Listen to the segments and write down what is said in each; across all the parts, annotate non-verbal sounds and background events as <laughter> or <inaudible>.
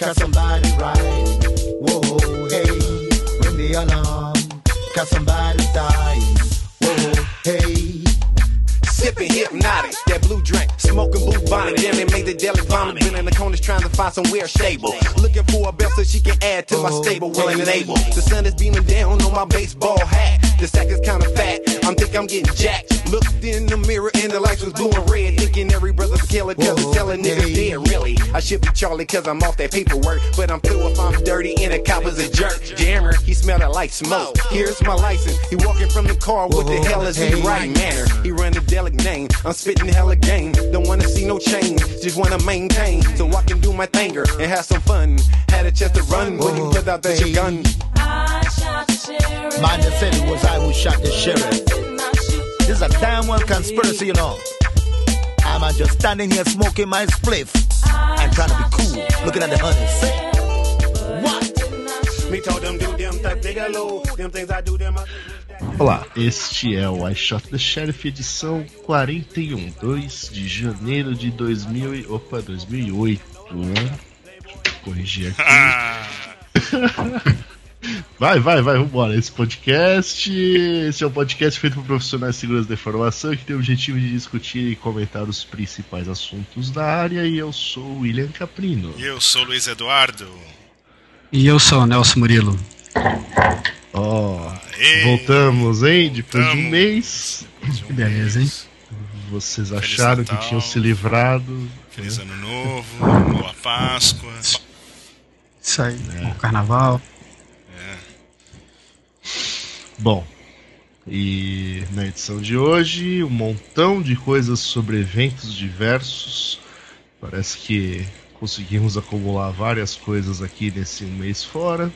cause somebody riding. Whoa, hey, ring the alarm, cause somebody's dying. Whoa, hey. Sipping hypnotic, that blue drink, smoking blue bonnet. Then they made the deli vomit. Been in the corners trying to find somewhere stable. Looking for a belt so she can add to my oh, stable, willing and able. The sun is beaming down on my baseball hat. The sack is kinda fat. I'm think I'm getting jacked. Looked in the mirror and the lights was blue and red. Thinking every brother's a killer cause it's telling niggas dead. Really, I should be Charlie cause I'm off that paperwork. But I'm through if I'm dirty and the cop is a jerk. Jammer, he smelled it like smoke. Here's my license. He walking from the car. What the hell is he right manner? He run the delic name. I'm spitting hella game. Don't wanna see no change. Just wanna maintain. So I can do my thinger and have some fun. Had a chance to run when he put out that gun. Man, they said it was I who shot the sheriff. This is a damn well conspiracy, you know. I'm just standing here smoking my spliff and trying to be cool, looking at the honeys. What? Me told them do them things they got low. Them things I do them. I Olá, este é o I Shot the Sheriff edição 41, 2 de janeiro de 2000 e... Opa, 2008, né? Deixa eu corrigir aqui. <laughs> Vai, vai, vai, vambora. Esse podcast. Esse é um podcast feito por profissionais de segurança da informação que tem o objetivo de discutir e comentar os principais assuntos da área. E eu sou o William Caprino. E eu sou o Luiz Eduardo. E eu sou o Nelson Murilo. Ó, Aê, voltamos, hein? Depois de um Voltamos. mês. Que beleza, hein? <laughs> Vocês acharam que tinham se livrado. Feliz Ano Novo, Boa Páscoa. Isso aí. O carnaval. Bom, e na edição de hoje, um montão de coisas sobre eventos diversos. Parece que conseguimos acumular várias coisas aqui nesse um mês fora.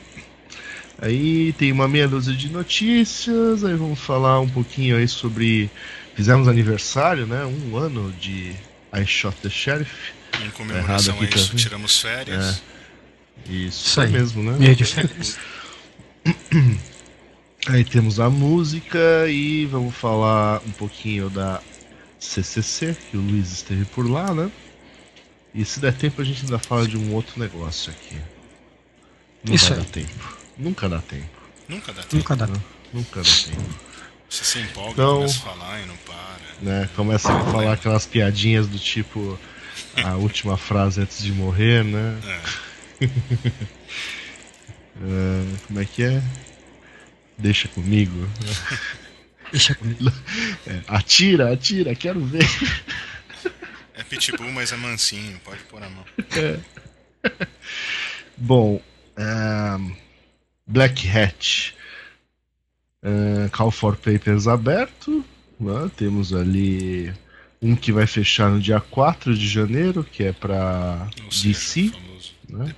Aí tem uma meia dúzia de notícias, aí vamos falar um pouquinho aí sobre. Fizemos aniversário, né? Um ano de I Shot the Sheriff. Em comemoração Errado a aqui, isso, tá? tiramos férias. Isso, Isso aí. mesmo, né? Meio de férias. <laughs> Aí temos a música e vamos falar um pouquinho da CCC, que o Luiz esteve por lá, né? E se der tempo a gente ainda fala de um outro negócio aqui. Não Isso vai aí. dar tempo. Nunca dá tempo. Nunca dá tempo. Nunca dá. Nunca dá tempo. Você se empolga, Então- começa a falar e não para. Né? Começa a falar aquelas piadinhas do tipo a <laughs> última frase antes de morrer, né? É. Ah, <laughs> como é que é? Deixa comigo. <laughs> Deixa comigo. <laughs> É, atira, atira, quero ver. É pitbull, mas é mansinho, pode pôr a mão. Bom, ahn, Black Hat. Ahn, Call for Papers aberto. né? Temos ali um que vai fechar no dia 4 de janeiro, que é para DC. famoso né?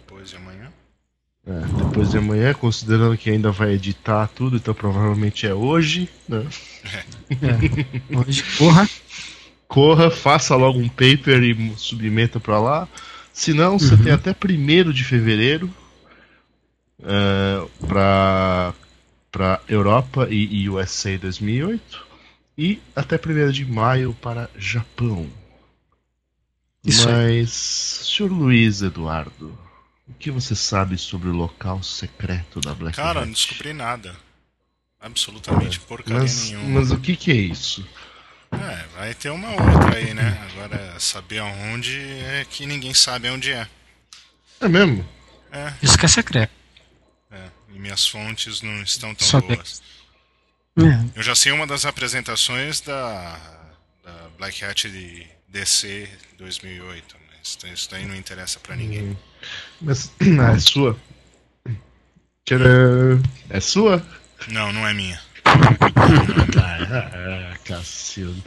Depois de amanhã. É, depois de amanhã, considerando que ainda vai editar tudo, então provavelmente é hoje. Né? É. <laughs> Hoje, porra. Corra, faça logo um paper e submeta para lá. Se não, você Uhum. tem até 1 de fevereiro para para Europa e, e USA 2008 e até 1 de maio para Japão. Isso aí. Mas, senhor Luiz Eduardo, o que você sabe sobre o local secreto da Black Cara, Hat? não descobri nada. Absolutamente porcaria mas, nenhuma. mas o que, que é isso? É, vai ter uma outra aí, né? Agora, saber aonde é que ninguém sabe onde é. É mesmo? É, Isso que é secreto. é. E minhas fontes não estão tão Só boas. É. Eu já sei uma das apresentações da, da Black Hat de DC 2008, mas isso daí não interessa pra ninguém. Mas <clears throat> ah, é sua? Tcharam! É sua? Não, não é minha. <coughs> Ah, cacildo.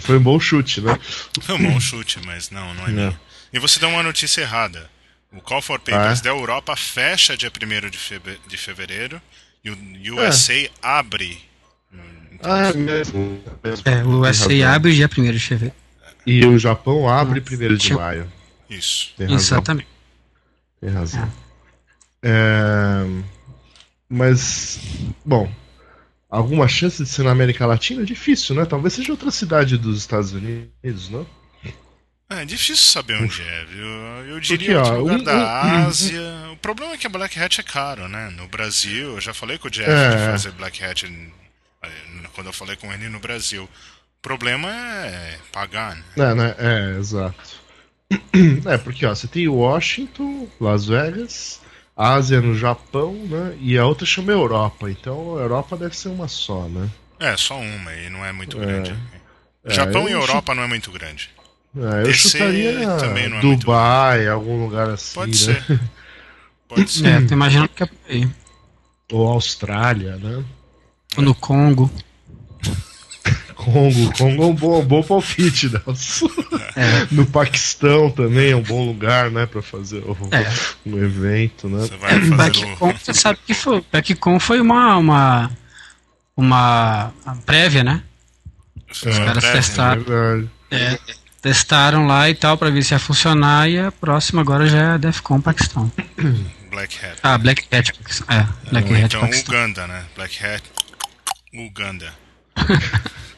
Foi um bom chute, né? Foi um bom chute, mas não, não é Não. minha. E você deu uma notícia errada. O Call for Papers Ah, é? da Europa fecha dia 1 de, febe- de fevereiro e o USA abre. Então, Ah, é mesmo. É, o USA abre dia 1 de fevereiro. E o Japão abre 1 de maio. Isso. Tem razão. Exatamente. Tem razão. É, Mas, bom, alguma chance de ser na América Latina? Difícil, né? Talvez seja outra cidade dos Estados Unidos, não? É difícil saber onde é, viu? Eu diria Porque, ó, outro lugar um, da um, Ásia. Um, o problema é que a Black Hat é caro, né? No Brasil, eu já falei com o Jeff é. de fazer Black Hat quando eu falei com ele no Brasil. O problema é pagar, né? É, né? é exato. É, porque ó, você tem Washington, Las Vegas, Ásia no Japão, né? E a outra chama Europa. Então a Europa deve ser uma só, né? É, só uma e não é muito é. grande. É, Japão e Europa não é muito grande. É, eu DC chutaria também não é Dubai, algum lugar assim. Pode né? ser. <laughs> Pode ser. É, tô imaginando que é por aí. Ou Austrália, né? Ou no Congo. Congo, Congo é um bom, bom palpite, Nelson. É. No Paquistão também é um bom lugar, né, para fazer o, é. um evento, né? Você vai fazer Backcon, você sabe que foi, foi uma, uma, uma prévia, né? Os é, caras testaram. É, testaram lá e tal para ver se ia funcionar e a próxima agora já é Defcon Paquistão. Black Hat. Ah, Black Hat. É, Black Ou Hat então Paquistão. Uganda, né? Black Hat Uganda. <laughs>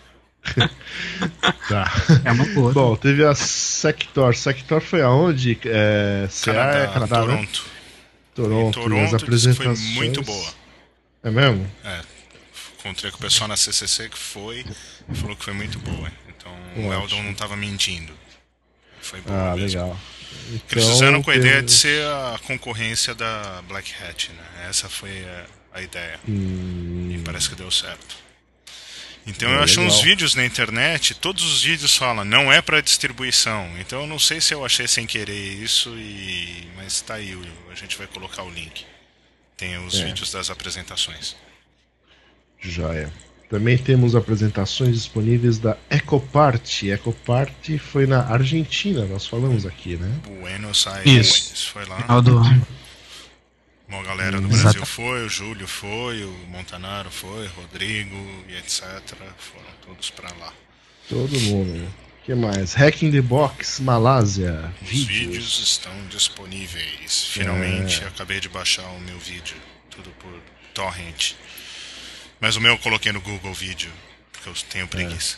<laughs> tá. É uma boa. Bom, teve a Sector. Sector foi aonde? É, Canadá, é Canadá né? Toronto. Né? Toronto. Toronto as apresentações... foi muito boa. É mesmo? É. Encontrei com o pessoal na CCC que foi e falou que foi muito boa. Então o Eldon não estava mentindo. Foi boa ah, mesmo. legal. Então, Eles fizeram com a ideia de ser a concorrência da Black Hat, né? Essa foi a, a ideia. Hum... E parece que deu certo. Então é, eu legal. uns vídeos na internet, todos os vídeos falam, não é para distribuição. Então eu não sei se eu achei sem querer isso, e mas tá aí, a gente vai colocar o link. Tem os é. vídeos das apresentações. Joia. Também temos apresentações disponíveis da Ecopart. Ecopart foi na Argentina, nós falamos aqui, né? Buenos Aires Isso. foi lá. Final do uma galera do Exato. Brasil foi, o Júlio foi, o Montanaro foi, Rodrigo e etc. Foram todos para lá. Todo mundo. O que mais? Hacking the Box, Malásia. Os vídeos, vídeos estão disponíveis. Finalmente é. acabei de baixar o meu vídeo. Tudo por torrent. Mas o meu eu coloquei no Google Vídeo, porque eu tenho preguiça.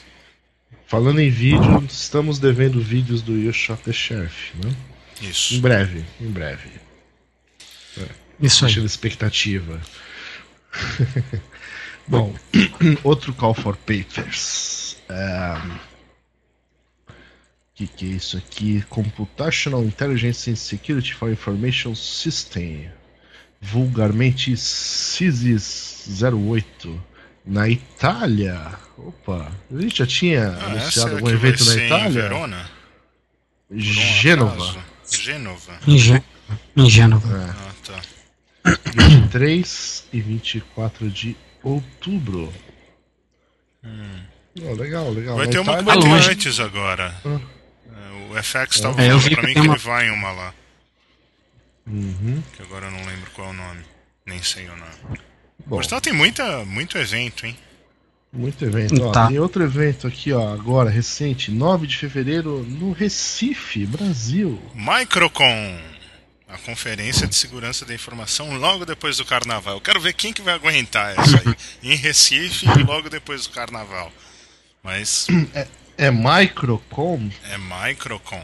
É. Falando em vídeo, estamos devendo vídeos do You Shot the Sheriff, né? Isso. Em breve, em breve. Isso aí. expectativa. <laughs> Bom, <coughs> outro call for papers. O um, que, que é isso aqui? Computational Intelligence and Security for Information System, vulgarmente CISIS 08, na Itália. Opa, a gente já tinha ah, anunciado é algum evento na Itália? Verona? Gênova. Gênova. Em Gênova. É. Ah, tá. 23 e 24 de outubro. Hum. Oh, legal, legal. Vai ter uma que vai ter antes agora. Ah. O FX estava é, falando pra mim que, uma... ele vai em uma lá. Uhum. Que agora eu não lembro qual é o nome. Nem sei o nome. Bom. Gostal tem muita, muito evento, hein? Muito evento. Tá. Ó, tem outro evento aqui, ó, agora, recente, 9 de fevereiro, no Recife, Brasil. Microcon a Conferência de Segurança da Informação logo depois do Carnaval. Eu quero ver quem que vai aguentar essa aí. em Recife e logo depois do Carnaval. Mas... É, é Microcom? É Microcom.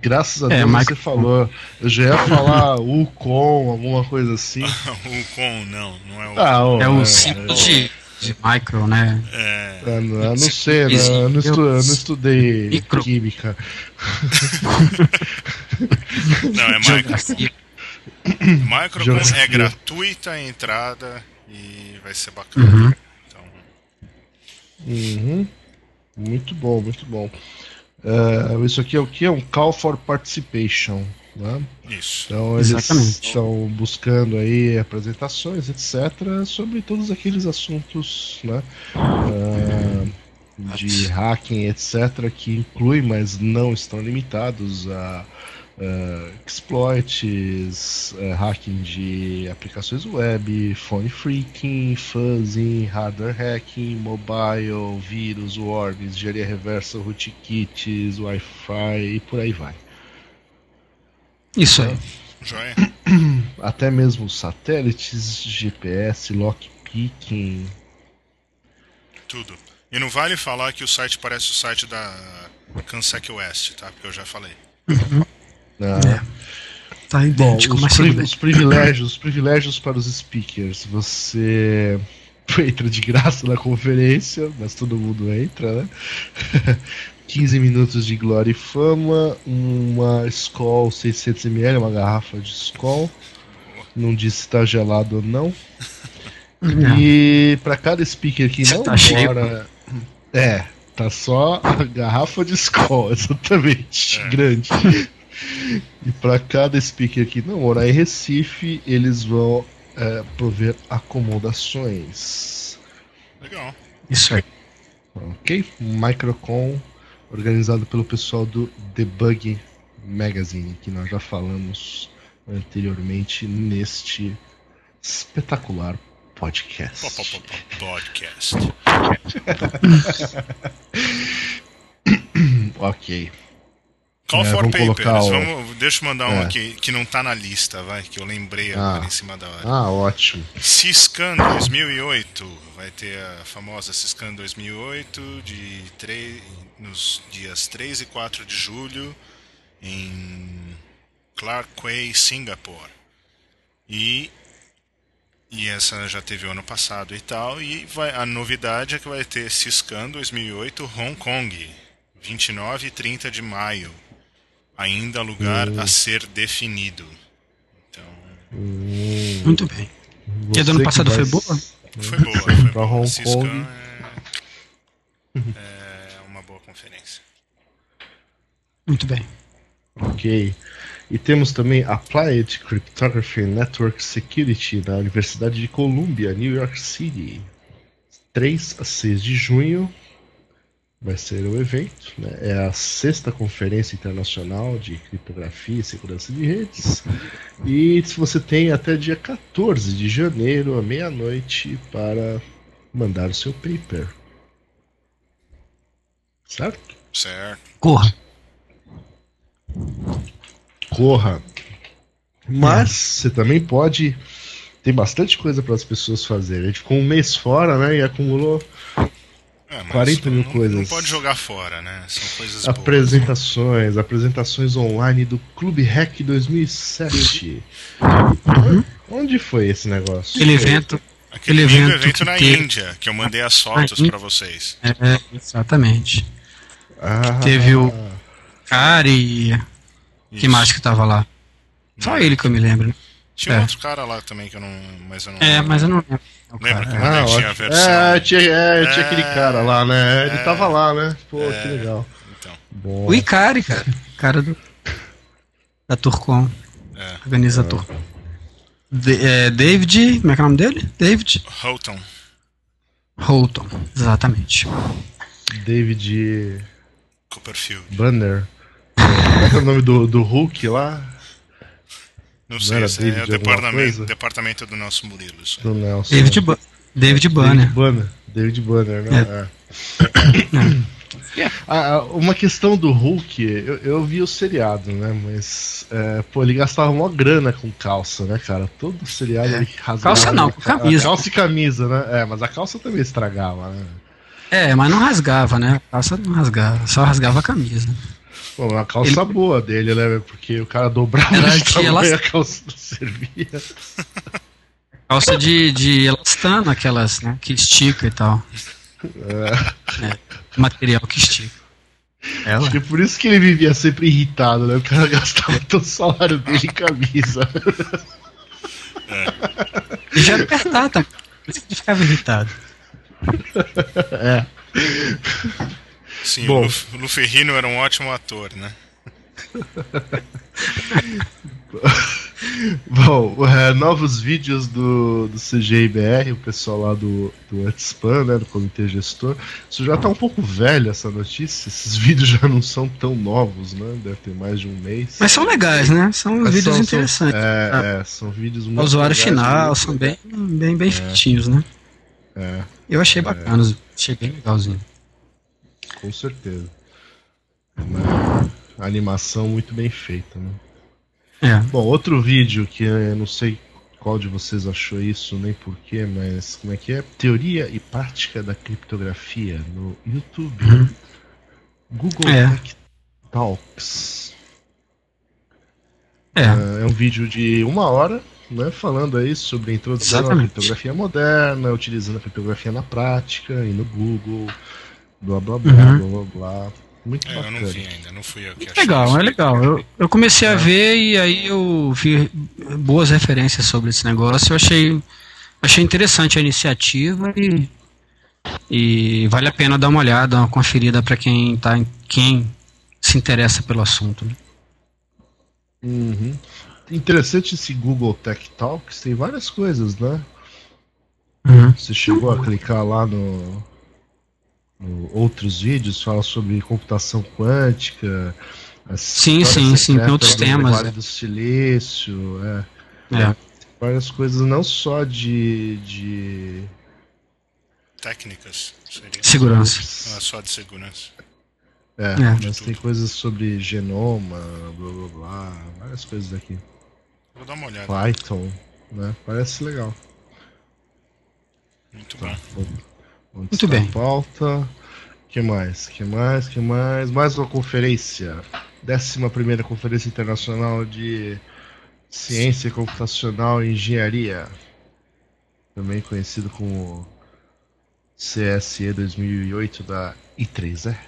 Graças a é, Deus você falou. Eu já ia falar Ucom, alguma coisa assim. <laughs> Ucom, não, não é o. Ah, oh, é o símbolo de, de micro, né? É. Eu não, eu não sei, né? eu, não estu, eu não estudei micro. química. <laughs> <laughs> Não, é Microcom. Microcom é gratuita a entrada e vai ser bacana. Uhum. Então... Uhum. Muito bom, muito bom. Uh, isso aqui é o que? É um call for participation. Né? Isso. Então eles Exatamente. estão buscando aí apresentações, etc., sobre todos aqueles assuntos né? Uh, de hacking, etc., que inclui, mas não estão limitados a uh, exploits, uh, hacking de aplicações web, phone freaking, fuzzing, hardware hacking, mobile, vírus, worms, engenharia reversa, rootkits, Wi-Fi e por aí vai. Isso aí. Joia. <clears throat> Até mesmo satélites, GPS, lockpicking. Tudo. E não vale falar que o site parece o site da Kansec West, tá? Porque eu já falei. Uhum. Ah. É. Tá idêntico, Bom, os, pri os privilégios, os privilégios para os speakers. Você <laughs> entra de graça na conferência, mas todo mundo entra, né? <laughs> 15 minutos de glória e fama, uma Skol 600ml, uma garrafa de Skol. Não disse se tá gelado ou não. não. E para cada speaker que não tá mora. É, tá só a garrafa de Skol, <laughs> exatamente, é. grande. E para cada speaker que não morar em Recife, eles vão é, prover acomodações. Legal. Isso aí. Ok? Microcon organizado pelo pessoal do Debug Magazine, que nós já falamos anteriormente neste espetacular podcast. Podcast. <laughs> ok. Call é, for Papers. O... Vamos, deixa eu mandar é. um aqui que não tá na lista, vai, que eu lembrei agora ah. em cima da hora. Ah, ótimo. Ciscan 2008. Vai ter a famosa Ciscan 2008 de 3, nos dias 3 e 4 de julho em Clark Quay, Singapore. E e essa já teve o ano passado e tal. E vai, a novidade é que vai ter Ciscan 2008 Hong Kong, 29 e 30 de maio. Ainda lugar a ser definido. Então. Muito bem. Você e a do ano passado vai... foi boa? Foi boa, foi boa. Hong Kong. É, é uma boa conferência. Muito bem. Ok. E temos também Applied Cryptography Network Security na Universidade de Columbia, New York City. 3 a 6 de junho vai ser o evento. Né? É a sexta conferência internacional de criptografia e segurança de redes. E você tem até dia 14 de janeiro, à meia-noite, para mandar o seu paper. Certo? Certo. Corra corra. Mas você também pode. Tem bastante coisa para as pessoas fazerem. A gente ficou um mês fora, né? E acumulou é, 40 mil não, coisas. Não pode jogar fora, né? São coisas Apresentações, boas. apresentações online do Clube Hack 2007. Onde foi esse negócio? Aquele evento. Aquele, evento, evento na teve... Índia, que eu mandei as fotos para vocês. É, exatamente. Ah. Teve o e isso. Que mais que tava lá? Só ele que eu me lembro. Tinha é. outro cara lá também que eu não. Mas eu não é, mas eu não lembro. Lembra que ah, tinha a versão. É, tinha, é, tinha aquele é. cara lá, né? Ele é. tava lá, né? Pô, que é. legal. Então. O Icari, cara. cara do. Da Turcom. É. Organiza a Turcom. De, David. Como é que é o nome dele? David? Houghton. Houghton, exatamente. David. Copperfield. Banner. <laughs> Qual é o nome do, do Hulk lá? Não sei, Não é o departamento, departamento do nosso Murilo. Do Nelson. David, ba David Banner. David Banner, David Banner né? É. É. <coughs> Ah, uma questão do Hulk, eu, eu, vi o seriado, né? Mas, é, pô, ele gastava uma grana com calça, né, cara? Todo seriado é. ele rasgava. Calça não, com camisa. Calça e camisa, né? É, mas a calça também estragava, né? É, mas não rasgava, né? A calça não rasgava, só rasgava a camisa. Pô, uma calça ele... boa dele, né? Porque o cara dobrava Era de tamanho, ela... a calça não servia. <laughs> Calça de, de elastano, aquelas, né? Que estica e tal. É. é material que estica. Ela? Acho que é por isso que ele vivia sempre irritado, né? O cara gastava <laughs> todo o salário dele em camisa. É. E já apertado, tá? Por isso que ele ficava irritado. É. Sim, Bom. o Luferrino era um ótimo ator, né? <laughs> Bom, é, novos vídeos do, do CGIBR, o pessoal lá do, do Antispan, né, do Comitê Gestor. Isso já tá um pouco velho, essa notícia. Esses vídeos já não são tão novos, né? Deve ter mais de um mês. Mas são legais, né? São Mas vídeos são, interessantes. São, é, ah. é, são vídeos muito O usuário final, são bem, bem, bem é. feitinhos, né? É. Eu achei é. bacana, achei bem legalzinho com certeza. Uma animação muito bem feita, né? É. Bom, outro vídeo que eu não sei qual de vocês achou isso, nem porquê, mas como é que é? Teoria e prática da criptografia no YouTube. Uhum. Google é. Tech Talks. É. é. é um vídeo de uma hora, né, falando aí sobre a introdução Exatamente. à criptografia moderna, utilizando a criptografia na prática e no Google, blá blá blá uhum. blá blá blá. Muito é, bacana. Eu não vi ainda, não fui eu que achei Legal, é legal. Eu, eu comecei a é. ver e aí eu vi boas referências sobre esse negócio. Eu achei, achei interessante a iniciativa e, e vale a pena dar uma olhada, uma conferida para quem, tá, quem se interessa pelo assunto. Né? Uhum. Interessante esse Google Tech Talks, tem várias coisas, né? Uhum. Você chegou a clicar lá no, outros vídeos, fala sobre computação quântica. Sim, sim, sim, tem outros temas. Vale é. do Silício, é, é. Várias coisas, não só de. de... Técnicas, seria. Segurança. Não é só de segurança. É, é. mas tem coisas sobre genoma, blá blá blá, várias coisas aqui. Vou dar uma olhada. Python, né? Parece legal. Muito tá, bom. Onde Muito bem. pauta. que mais? que mais? que mais? Mais uma conferência. 11 primeira Conferência Internacional de Ciência Computacional e Engenharia. Também conhecido como CSE 2008 da I3, é?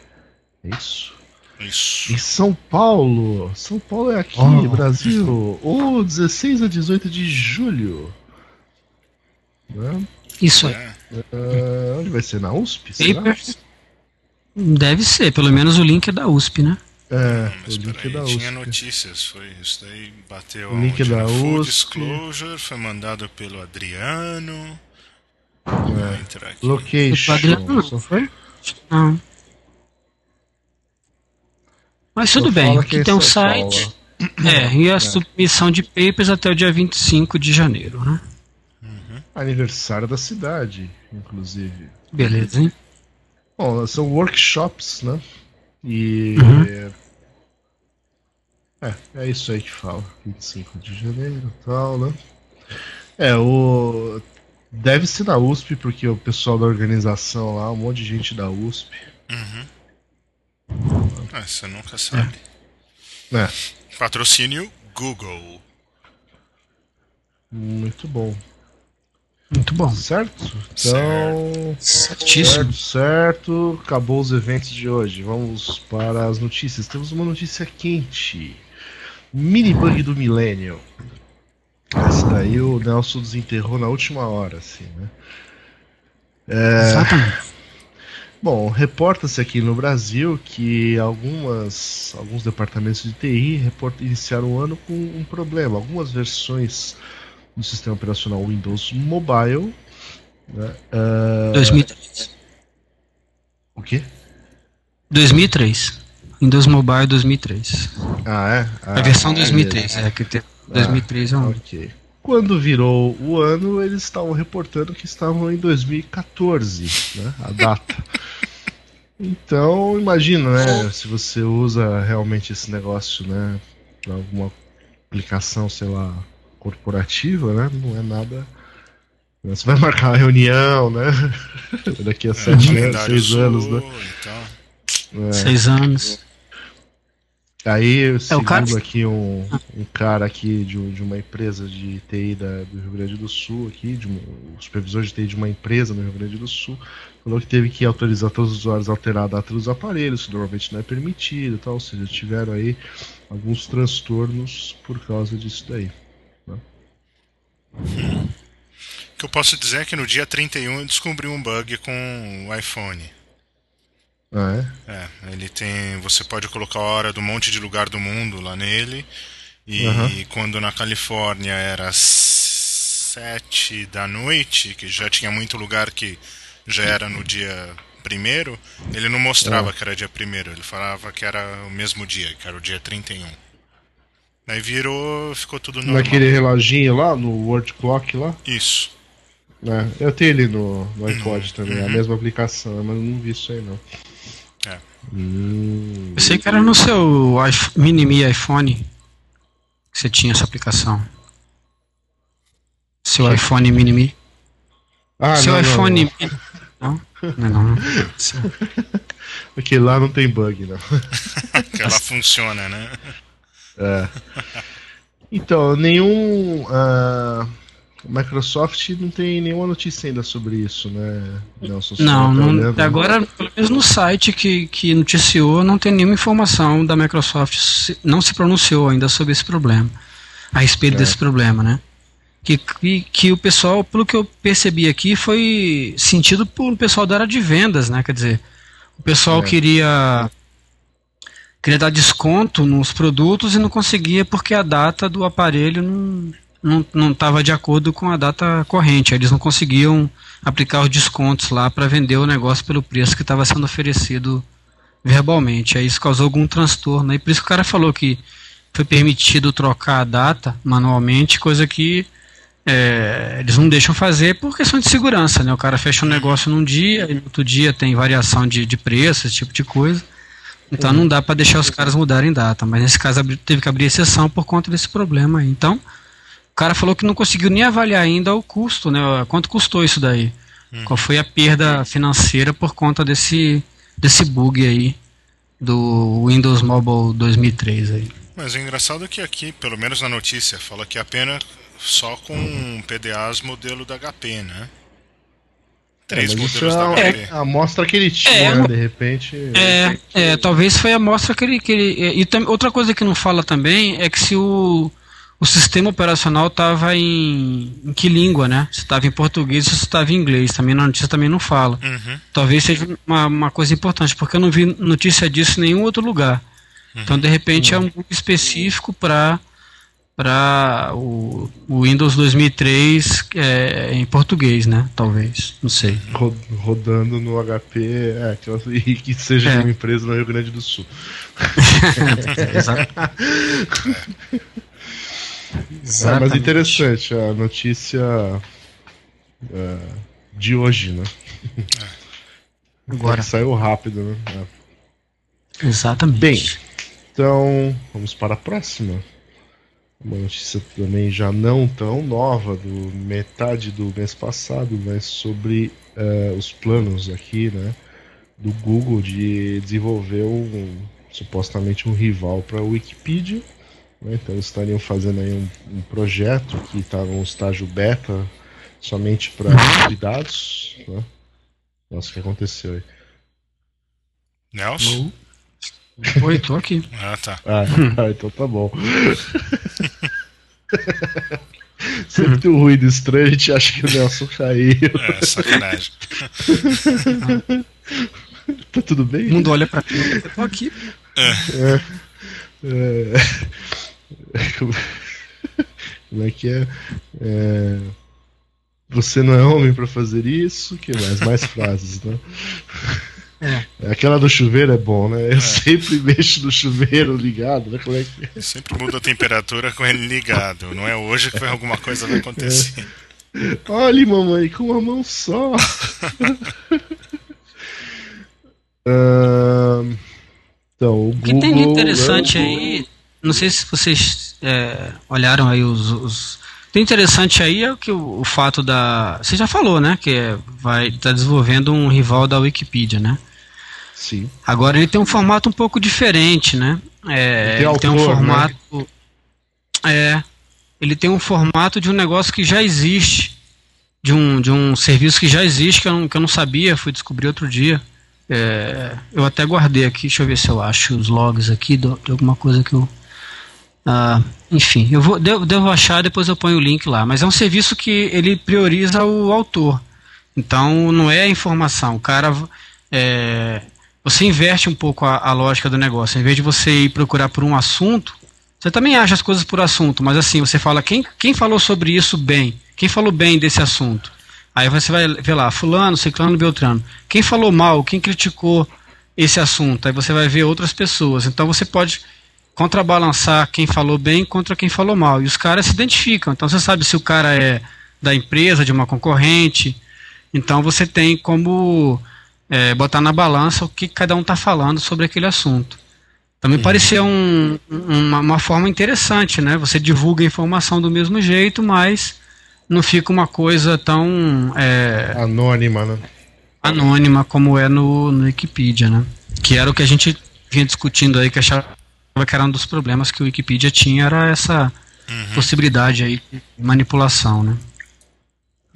É isso? Isso. Em São Paulo. São Paulo é aqui, oh. Brasil. O 16 a 18 de julho. Né? Isso aí. É. Uh, onde vai ser? Na USP? Papers? Deve ser, pelo menos o link é da USP, né? É, o link é da USP. Tinha notícias, foi isso daí, bateu o link da Full USP. Disclosure, foi mandado pelo Adriano. É. Location. Adriano, não foi? Não. Mas tudo bem, aqui tem um site. É, e a é. submissão de papers até o dia 25 de janeiro, né? Aniversário da cidade, inclusive. Beleza, hein? Bom, são workshops, né? E. Uhum. É, é isso aí que fala. 25 de janeiro e tal, né? É, o. Deve ser da USP, porque o pessoal da organização lá, um monte de gente da USP. Uhum. Ah, você nunca sabe. É. é. Patrocínio Google. Muito bom. Muito bom. Certo? Então. Certíssimo. Certo, certo. Acabou os eventos de hoje. Vamos para as notícias. Temos uma notícia quente. Mini bug do milênio. Essa daí o Nelson desenterrou na última hora, assim, né? É... Exatamente. Bom, reporta-se aqui no Brasil que algumas, alguns departamentos de TI report, iniciaram o ano com um problema. Algumas versões do sistema operacional Windows Mobile. Né? Uh... 2003. O quê? 2003. Windows Mobile 2003. Ah, é? Ah, a versão 2003, é, é que tem 2003 ah, é um. Ok. Quando virou o ano, eles estavam reportando que estavam em 2014, né? A data. <laughs> então, imagina, né? Se você usa realmente esse negócio, né? Pra alguma aplicação, sei lá, corporativa, né? Não é nada. Você vai marcar uma reunião, né? <laughs> Daqui a é, sete anos, seis anos, né? Então. É. Seis anos. Aí, segundo é, cara... aqui um, um cara aqui de, de, uma empresa de TI da, do Rio Grande do Sul, aqui, de um, o supervisor de TI de uma empresa no Rio Grande do Sul, falou que teve que autorizar todos os usuários a alterar a data dos aparelhos, que normalmente não é permitido e tal, ou seja, tiveram aí alguns transtornos por causa disso daí. O que eu posso dizer é que no dia 31 eu descobri um bug com o iPhone. Ah, é? É, ele tem. Você pode colocar a hora do monte de lugar do mundo lá nele. E uhum. quando na Califórnia era 7 da noite, que já tinha muito lugar que já era no dia primeiro, ele não mostrava uhum. que era dia primeiro, ele falava que era o mesmo dia, que era o dia 31. Aí virou, ficou tudo normal. Naquele reloginho lá, no World Clock lá? Isso. É, eu tenho ele no, no iPod também, uhum. a mesma aplicação, mas não vi isso aí não. É. Hum... Eu sei que era no seu mini-me iPhone que você tinha essa aplicação. seu iPhone mini Mi. Ah, seu não, iPhone não, mini. Não? Não, não. não. <laughs> Porque lá não tem bug, não. <laughs> que ela funciona, né? É. Então, nenhum. Uh, Microsoft não tem nenhuma notícia ainda sobre isso, né? Nelson, não, não tá agora, pelo menos no site que, que noticiou, não tem nenhuma informação da Microsoft, não se pronunciou ainda sobre esse problema, a respeito é. desse problema, né? Que, que, que, o pessoal, pelo que eu percebi aqui, foi sentido por pessoal da área de vendas, né? Quer dizer, o pessoal é. queria queria dar desconto nos produtos e não conseguia porque a data do aparelho não não estava de acordo com a data corrente. Eles não conseguiam aplicar os descontos lá para vender o negócio pelo preço que estava sendo oferecido verbalmente. Aí isso causou algum transtorno. E por isso que o cara falou que foi permitido trocar a data manualmente, coisa que é, eles não deixam fazer por questão de segurança, né? O cara fecha um negócio num dia, e no outro dia tem variação de, de preço, esse tipo de coisa. Então uhum. não dá para deixar os caras mudarem data, mas nesse caso teve que abrir exceção por conta desse problema aí. Então, o cara falou que não conseguiu nem avaliar ainda o custo, né? Quanto custou isso daí? Uhum. Qual foi a perda financeira por conta desse, desse bug aí do Windows Mobile 2003 aí. Mas o engraçado é que aqui, pelo menos na notícia, fala que apenas só com PDAs modelo da HP, né? Três é, HP. É a amostra que ele tinha, é, né? de repente. É, é, talvez foi a amostra que ele. Que ele e tam, outra coisa que não fala também é que se o, o sistema operacional estava em, em, que língua, né? Se estava em português ou se estava em inglês. Também na notícia também não fala. Uhum. Talvez seja uma, uma coisa importante, porque eu não vi notícia disso em nenhum outro lugar. Uhum. Então, de repente, uhum. é um grupo específico para para o, o, Windows 2003 é, em português, né? Talvez, não sei. Rodando no HP, é, que, que seja é. uma empresa no Rio Grande do Sul. <laughs> É, mas interessante a notícia é, de hoje, né? Agora. Saiu rápido, né? É. Exatamente. Bem, então vamos para a próxima. Uma notícia também já não tão nova, do metade do mês passado, mas sobre uh, os planos aqui, né? Do Google de desenvolver um supostamente um rival para a Wikipedia né? Então eles estariam fazendo aí um, um projeto que estava no estágio beta somente para dados. Né? Nossa, o que aconteceu aí? Nelson? Oi, tô aqui. Ah, tá. Ah <laughs> então tá bom. <laughs> <laughs> Sempre tem um ruído estranho, a gente acha que o Nelson caiu. É, sacanagem. <laughs> tá tudo bem? O mundo olha pra mim, eu tô aqui. É. é. é. Como é que é? é... Você não é homem para fazer isso? que mais? Mais frases, né? É. Aquela do chuveiro é bom, né? Eu é. sempre mexo no chuveiro ligado, né? Como é que é? Sempre muda a temperatura com ele ligado. Não é hoje que alguma coisa vai acontecer. É. Olha, mamãe, com uma mão só. <laughs> uh, então, o Google, que tem interessante aí não sei se vocês é, olharam aí os, os. Tem interessante aí é que o, o, fato da. Você já falou, né? Que é, vai estar tá desenvolvendo um rival da Wikipedia, né? Sim. Agora ele tem um formato um pouco diferente, né? É, tem, autor, tem um né? formato. Né? É. Ele tem um formato de um negócio que já existe. De um, de um serviço que já existe, que eu não, que eu não sabia, fui descobrir outro dia. É, eu até guardei aqui, deixa eu ver se eu acho os logs aqui de alguma coisa que eu Uh, enfim, eu vou, devo, devo, achar, depois eu ponho o link lá. Mas é um serviço que ele prioriza o autor. Então não é a informação. O cara. É, você inverte um pouco a, a, lógica do negócio. Em vez de você ir procurar por um assunto, você também acha as coisas por assunto, mas assim, você fala quem, quem falou sobre isso bem, quem falou bem desse assunto. Aí você vai ver lá, fulano, ciclano, beltrano. Quem falou mal, quem criticou esse assunto. Aí você vai ver outras pessoas. Então você pode contrabalançar quem falou bem contra quem falou mal. E os caras se identificam. Então você sabe se o cara é da empresa, de uma concorrente. Então você tem como é, botar na balança o que cada um está falando sobre aquele assunto. Também uhum. parecia um, uma, uma, forma interessante, né? Você divulga a informação do mesmo jeito, mas não fica uma coisa tão é, anônima, né? Anônima como é no, no Wikipedia, né? Que era o que a gente vinha discutindo aí, que achava que era um dos problemas que o Wikipedia tinha, era essa uhum. possibilidade aí de manipulação, né?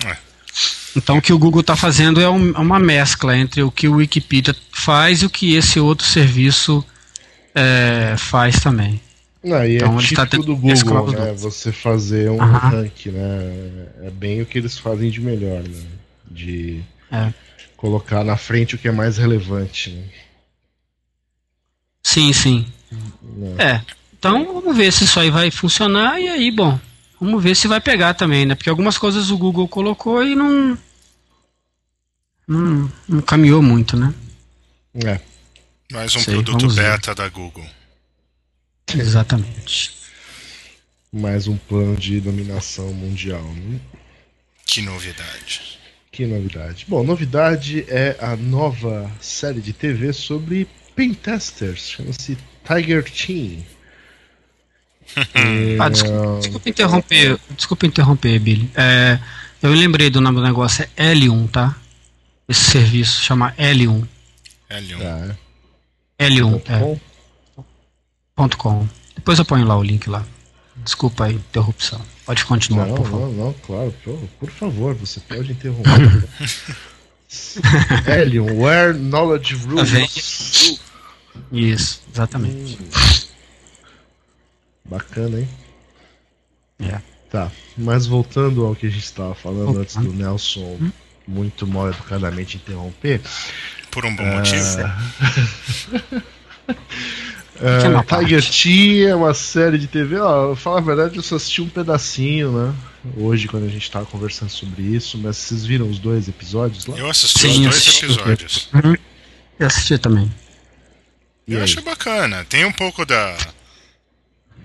É. Então o que o Google está fazendo é um, uma mescla entre o que o Wikipedia faz e o que esse outro serviço é, faz também. Não, e é então, é tipo tá do Google, né? Você fazer um uhum. rank, né? É bem o que eles fazem de melhor, né? De é. colocar na frente o que é mais relevante. Né? Sim, sim. É. é. Então vamos ver se isso aí vai funcionar e aí, bom, vamos ver se vai pegar também, né? Porque algumas coisas o Google colocou e não. Não, não caminhou muito, né? É. Mais um Sei, produto beta da Google. Exatamente. Mais um plano de dominação mundial, né? Que novidade. Que novidade. Bom, novidade é a nova série de TV sobre pentesters, chama-se Tiger Team. É... <laughs> ah, desculpa, desculpa, interromper, desculpa interromper, Billy. É, eu lembrei do nome do negócio, é L1, tá? Esse serviço chama L1. L1. Ah, é. L1. É. Ponto .com. Depois eu ponho lá o link lá. Desculpa a interrupção. Pode continuar, não, por favor. Não, não, claro. Por, por favor, você pode interromper. <laughs> Helium, where knowledge tá rules. Isso, exatamente. Hum. Bacana, hein? É. Tá, mas voltando ao que a gente estava falando antes do Nelson hum? muito mal educadamente interromper. Por um bom uh... motivo. <laughs> Uh, Tiger Tea é uma série de TV. Ó, falar a verdade, eu só assisti um pedacinho, né? Hoje, quando a gente tava conversando sobre isso, mas vocês viram os dois episódios lá? Eu assisti Sim, os dois assisti. episódios. Uhum. Eu assisti também. E eu aí? acho bacana. Tem um pouco da.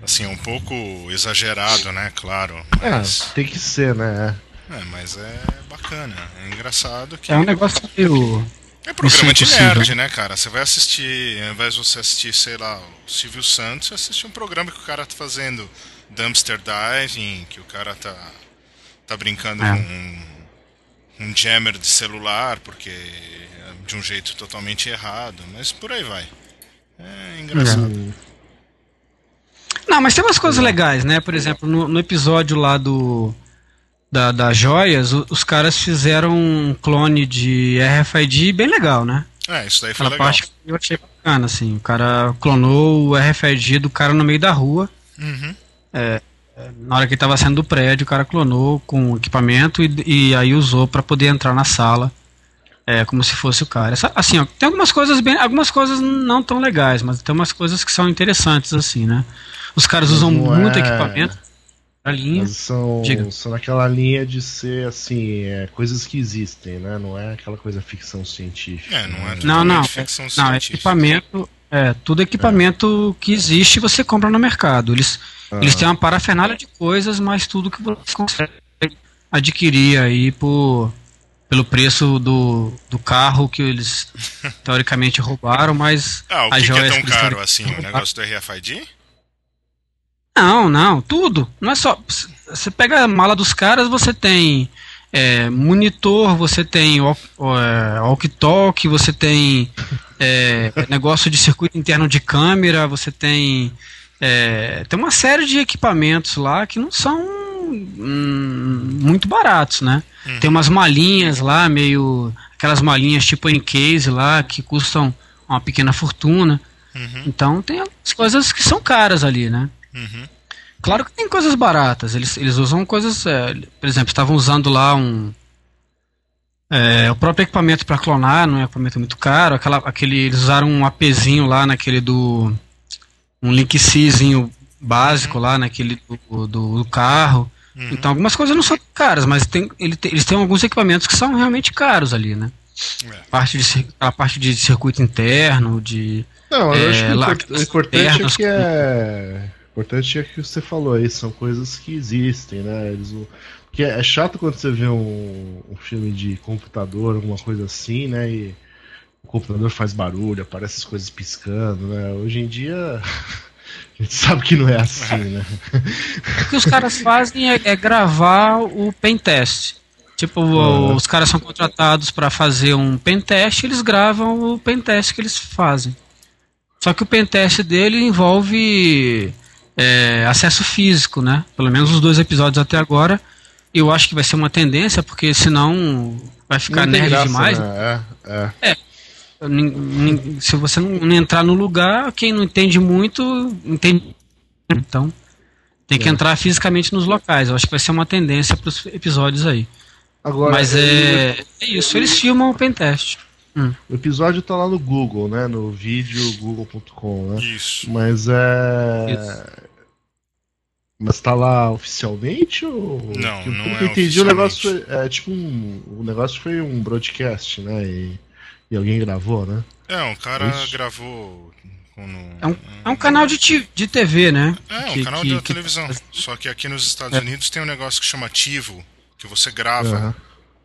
Assim, um pouco exagerado, né? Claro. Mas... É, tem que ser, né? É, mas é bacana. É engraçado que. É um negócio meio é programa de nerd, né, cara? Você vai assistir, ao invés de você assistir, sei lá, o Silvio Santos, você assiste um programa que o cara tá fazendo dumpster diving, que o cara tá, tá brincando é. com um, um jammer de celular, porque é de um jeito totalmente errado, mas por aí vai. É engraçado. É. Não, mas tem umas coisas legais, né? Por exemplo, no, no episódio lá do da, das joias, os caras fizeram um clone de RFID bem legal, né? É, isso daí foi Aquela legal. parte que eu achei bacana, assim. O cara clonou o RFID do cara no meio da rua. Uhum. É, na hora que ele tava saindo do prédio, o cara clonou com equipamento e, e aí usou para poder entrar na sala. É, como se fosse o cara. Assim, ó, tem algumas coisas bem. Algumas coisas não tão legais, mas tem umas coisas que são interessantes, assim, né? Os caras usam muito é... equipamento a linha. são, são naquela linha de ser assim, é, coisas que existem, né? Não é aquela coisa ficção científica. É, não é não, não, ficção é, não, é equipamento, é, tudo equipamento é. que existe você compra no mercado. Eles, ah. eles têm uma parafernália de coisas, mas tudo que você consegue adquirir aí por, pelo preço do, do carro que eles <laughs> teoricamente roubaram, mas ah, o que, que é tão caro assim, o negócio do RFID? Não, não, tudo. Não é só. Você pega a mala dos caras, você tem é, monitor, você tem é, walkie-talkie, você tem é, <laughs> negócio de circuito interno de câmera, você tem. É, tem uma série de equipamentos lá que não são hum, muito baratos, né? Uhum. Tem umas malinhas lá, meio. aquelas malinhas tipo em case lá, que custam uma pequena fortuna. Uhum. Então tem as coisas que são caras ali, né? Uhum. Claro que tem coisas baratas. Eles, eles usam coisas. É, por exemplo, estavam usando lá um. É, o próprio equipamento para clonar, não é um equipamento muito caro. Aquela, aquele, eles usaram um APzinho lá naquele do. Um link Czinho básico uhum. lá naquele do, do, do carro. Uhum. Então algumas coisas não são caras, mas tem, ele tem, eles têm alguns equipamentos que são realmente caros ali, né? É. Parte de, a parte de circuito interno, de. Não, eu é, acho que o importante é que é importante é que você falou aí, são coisas que existem, né? Eles, porque é chato quando você vê um, um filme de computador, alguma coisa assim, né? E o computador faz barulho, aparece as coisas piscando, né? Hoje em dia <laughs> A gente sabe que não é assim, né? O que os caras fazem é, é gravar o pen test. Tipo, uhum. os caras são contratados para fazer um pen test, eles gravam o pen test que eles fazem. Só que o pen test dele envolve é, acesso físico, né? Pelo menos os dois episódios até agora. Eu acho que vai ser uma tendência, porque senão vai ficar nerd graça, demais. Né? É, é. é se você não entrar no lugar, quem não entende muito, entende. Então, tem que é. entrar fisicamente nos locais. Eu acho que vai ser uma tendência para os episódios aí. Agora, Mas é, é isso, eles filmam o pentest. Hum. O episódio tá lá no Google, né? No vídeo google.com, né? Isso. Mas é. Isso. Mas tá lá oficialmente ou. Não, Porque, não é eu entendi, o negócio foi, é tipo um. O negócio foi um broadcast, né? E e alguém gravou, né? É, um cara Isso. gravou. No, é, um, é um canal de, de TV, né? É, um que, canal que, de que, televisão. Só que aqui nos Estados é. Unidos tem um negócio que chama Tivo, que você grava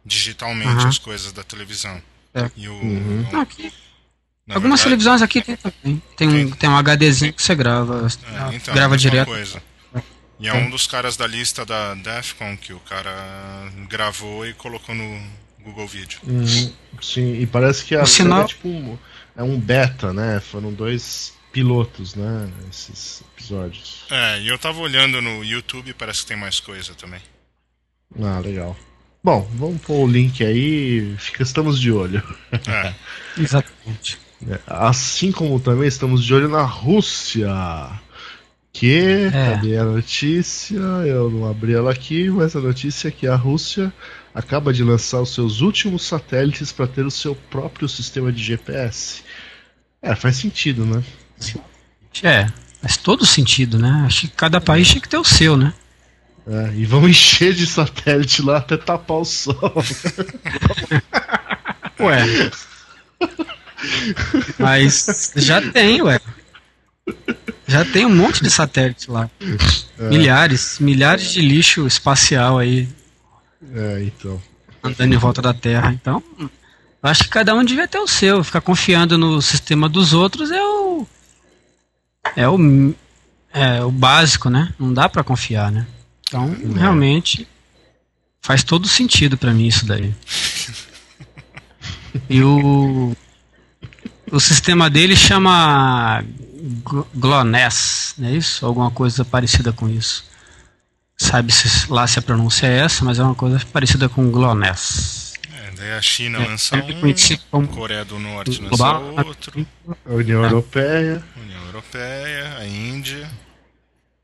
digitalmente as coisas da televisão. É. E o, uhum. o aqui. Algumas verdade, televisões aqui tem também. Tem, um, tem um HDzinho que você grava. É, então, grava direto. Coisa. E é um dos caras da lista da Defcon que o cara gravou e colocou no, Google Vídeo. Uhum, sim, e parece que a sinal... é tipo um, é um beta, né? Foram dois pilotos, né? Esses episódios. É, e eu tava olhando no YouTube parece que tem mais coisa também. Ah, legal. Bom, vamos pôr o link aí, fica, estamos de olho. É. <laughs> Exatamente. É, assim como também estamos de olho na Rússia. Que, é. cadê a notícia? Eu não abri ela aqui, mas a notícia é que a Rússia acaba de lançar os seus últimos satélites para ter o seu próprio sistema de GPS. É, faz sentido, né? É, faz todo sentido, né? Acho que cada país tinha que ter o seu, né? É, e vão <laughs> encher de satélite lá até tapar o sol. <laughs> ué. Mas já tem, ué. Já tem um monte de satélite lá. É. Milhares, milhares de lixo espacial aí é, então. Andando em volta da Terra. Então, acho que cada um devia ter o seu. Ficar confiando no sistema dos outros é o. É o. É o básico, né? Não dá para confiar, né? Então, Não. realmente. Faz todo sentido para mim isso daí. E o. O sistema dele chama GLONASS, não é isso? Alguma coisa parecida com isso sabe se lá se a pronúncia é essa, mas é uma coisa parecida com GLONASS. É, daí a China é, lança um, a Coreia do Norte lança outro. A União é. Europeia. União Europeia, a Índia.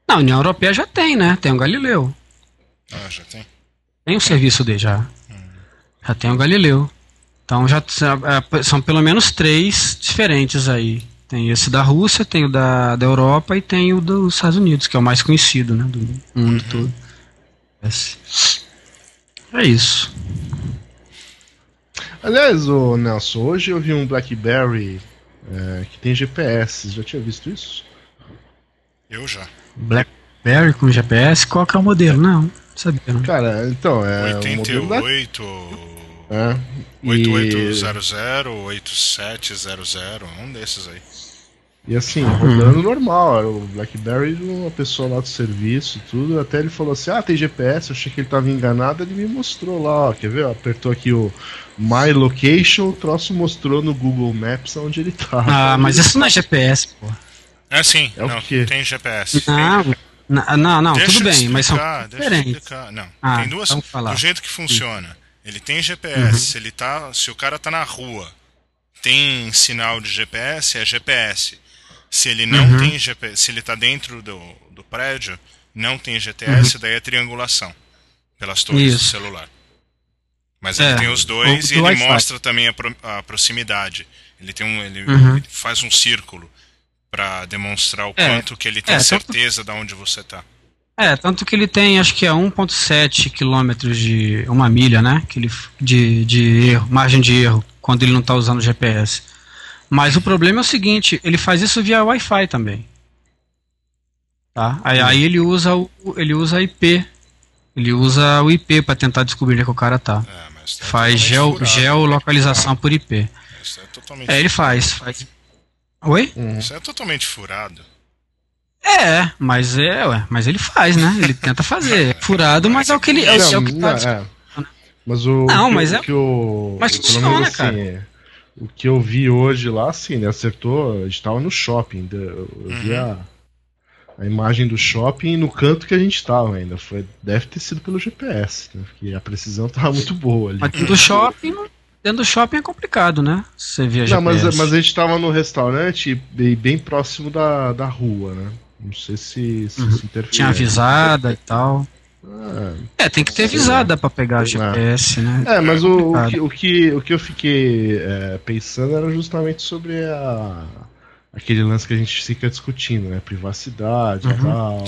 Não, a União Europeia já tem, né? Tem o Galileu. Ah, já tem? Tem o serviço dele já. Hum. Já tem o Galileu. Então já é, são pelo menos três diferentes aí. Tem esse da Rússia, tem o da, da Europa e tem o dos Estados Unidos, que é o mais conhecido, né? Do mundo uhum. todo. É isso. Aliás, o Nelson, hoje eu vi um BlackBerry é, que tem GPS. Já tinha visto isso? Eu já. BlackBerry com GPS? Qual que é o modelo? Não, sabia. Não. Cara, então é. 88. É. 8800, 8700, um desses aí. E assim, rodando normal, era o Blackberry, uma pessoa lá do serviço tudo, até ele falou assim, ah, tem GPS, eu achei que ele tava enganado, ele me mostrou lá, ó, quer ver? Apertou aqui o My Location, o troço mostrou no Google Maps onde ele tava. Ah, mas isso não é GPS, pô. É sim, é não, tem GPS. Não, tem... não, não, não tudo bem, explicar, mas são diferentes. Não, ah, tem duas, do jeito que funciona. Ele tem GPS, uhum. ele tá, se o cara tá na rua, tem sinal de GPS, é GPS. Se ele não uhum. tem GPS, se ele está dentro do, do prédio, não tem GTS, uhum. daí é triangulação pelas torres Isso. do celular. Mas é, ele tem os dois e ele mostra também a, pro, a, proximidade. Ele tem um, ele, uhum. ele faz um círculo para demonstrar o é, quanto que ele tem é, certeza tanto, de onde você está. É, tanto que ele tem, acho que é 1.7 quilômetros de uma milha, né? Que ele, de, de erro, margem de erro, quando ele não está usando o GPS. Mas o problema é o seguinte, ele faz isso via Wi-Fi também. Tá? Aí, aí, ele usa o ele usa IP. Ele usa o IP para tentar descobrir onde é que o cara tá. É, tá faz geo, furado, geolocalização por IP. é, é ele faz, faz. Oi? Uhum. Isso é totalmente furado. É, mas é, ué, mas ele faz, né? Ele tenta fazer. É furado, mas é o que ele é, não, é o que tá. É. Mas o não, que, mas é. Que o, mas funciona, assim, cara. É, o que eu vi hoje lá, assim, ele acertou. A gente tava no shopping. Eu uhum. vi a, a imagem do shopping no canto que a gente tava ainda. Foi, deve ter sido pelo GPS, né? Porque a precisão tava muito boa ali. Mas do shopping Dentro do shopping é complicado, né? Você via Não, mas, mas, a gente tava no restaurante bem, bem próximo da, da rua, né? Não sei se, se, uhum. se interfere. Tinha avisada e tal. É, é tem que ter avisada para pegar GPS, né? É, mas o, o, que, o, que, o que eu fiquei é, pensando era justamente sobre a, aquele lance que a gente fica discutindo, né? Privacidade e uhum. tal.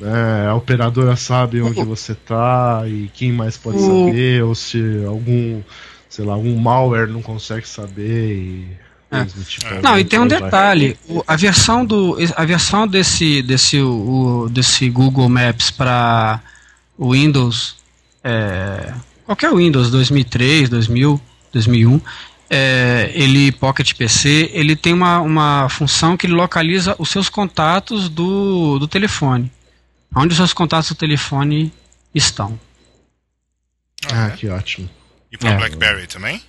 Né? A operadora sabe onde você tá e quem mais pode saber, ou se algum sei lá, um malware não consegue saber e. É. Tipo, não, e tem um detalhe, o, a versão do a versão desse desse o, desse Google Maps para o Windows é, qualquer Windows 2003, 2000, 2001, é, ele Pocket PC, ele tem uma, uma função que ele localiza os seus contatos do, do telefone. Onde os seus contatos do telefone estão. Ah, que ótimo. E para é. BlackBerry também?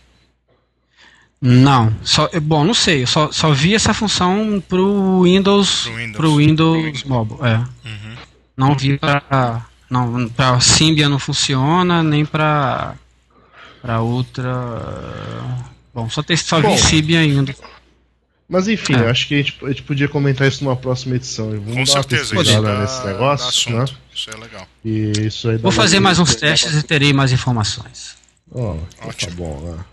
Não, só, bom, não sei, eu só, só vi essa função pro Windows, pro Windows, pro Windows Mobile, é. Uhum. Não vi para não, para Symbian não funciona, nem para para outra. Bom, só, ter, só bom, vi Symbian ainda. Mas enfim, é. acho que a gente, a gente, podia comentar isso numa próxima edição. Vamos Com dar certeza, uma pesquisada nesse negócio, né? Isso é legal. E isso aí Vou fazer mais uns testes e terei mais informações. Oh, Ótimo. Tá bom, né?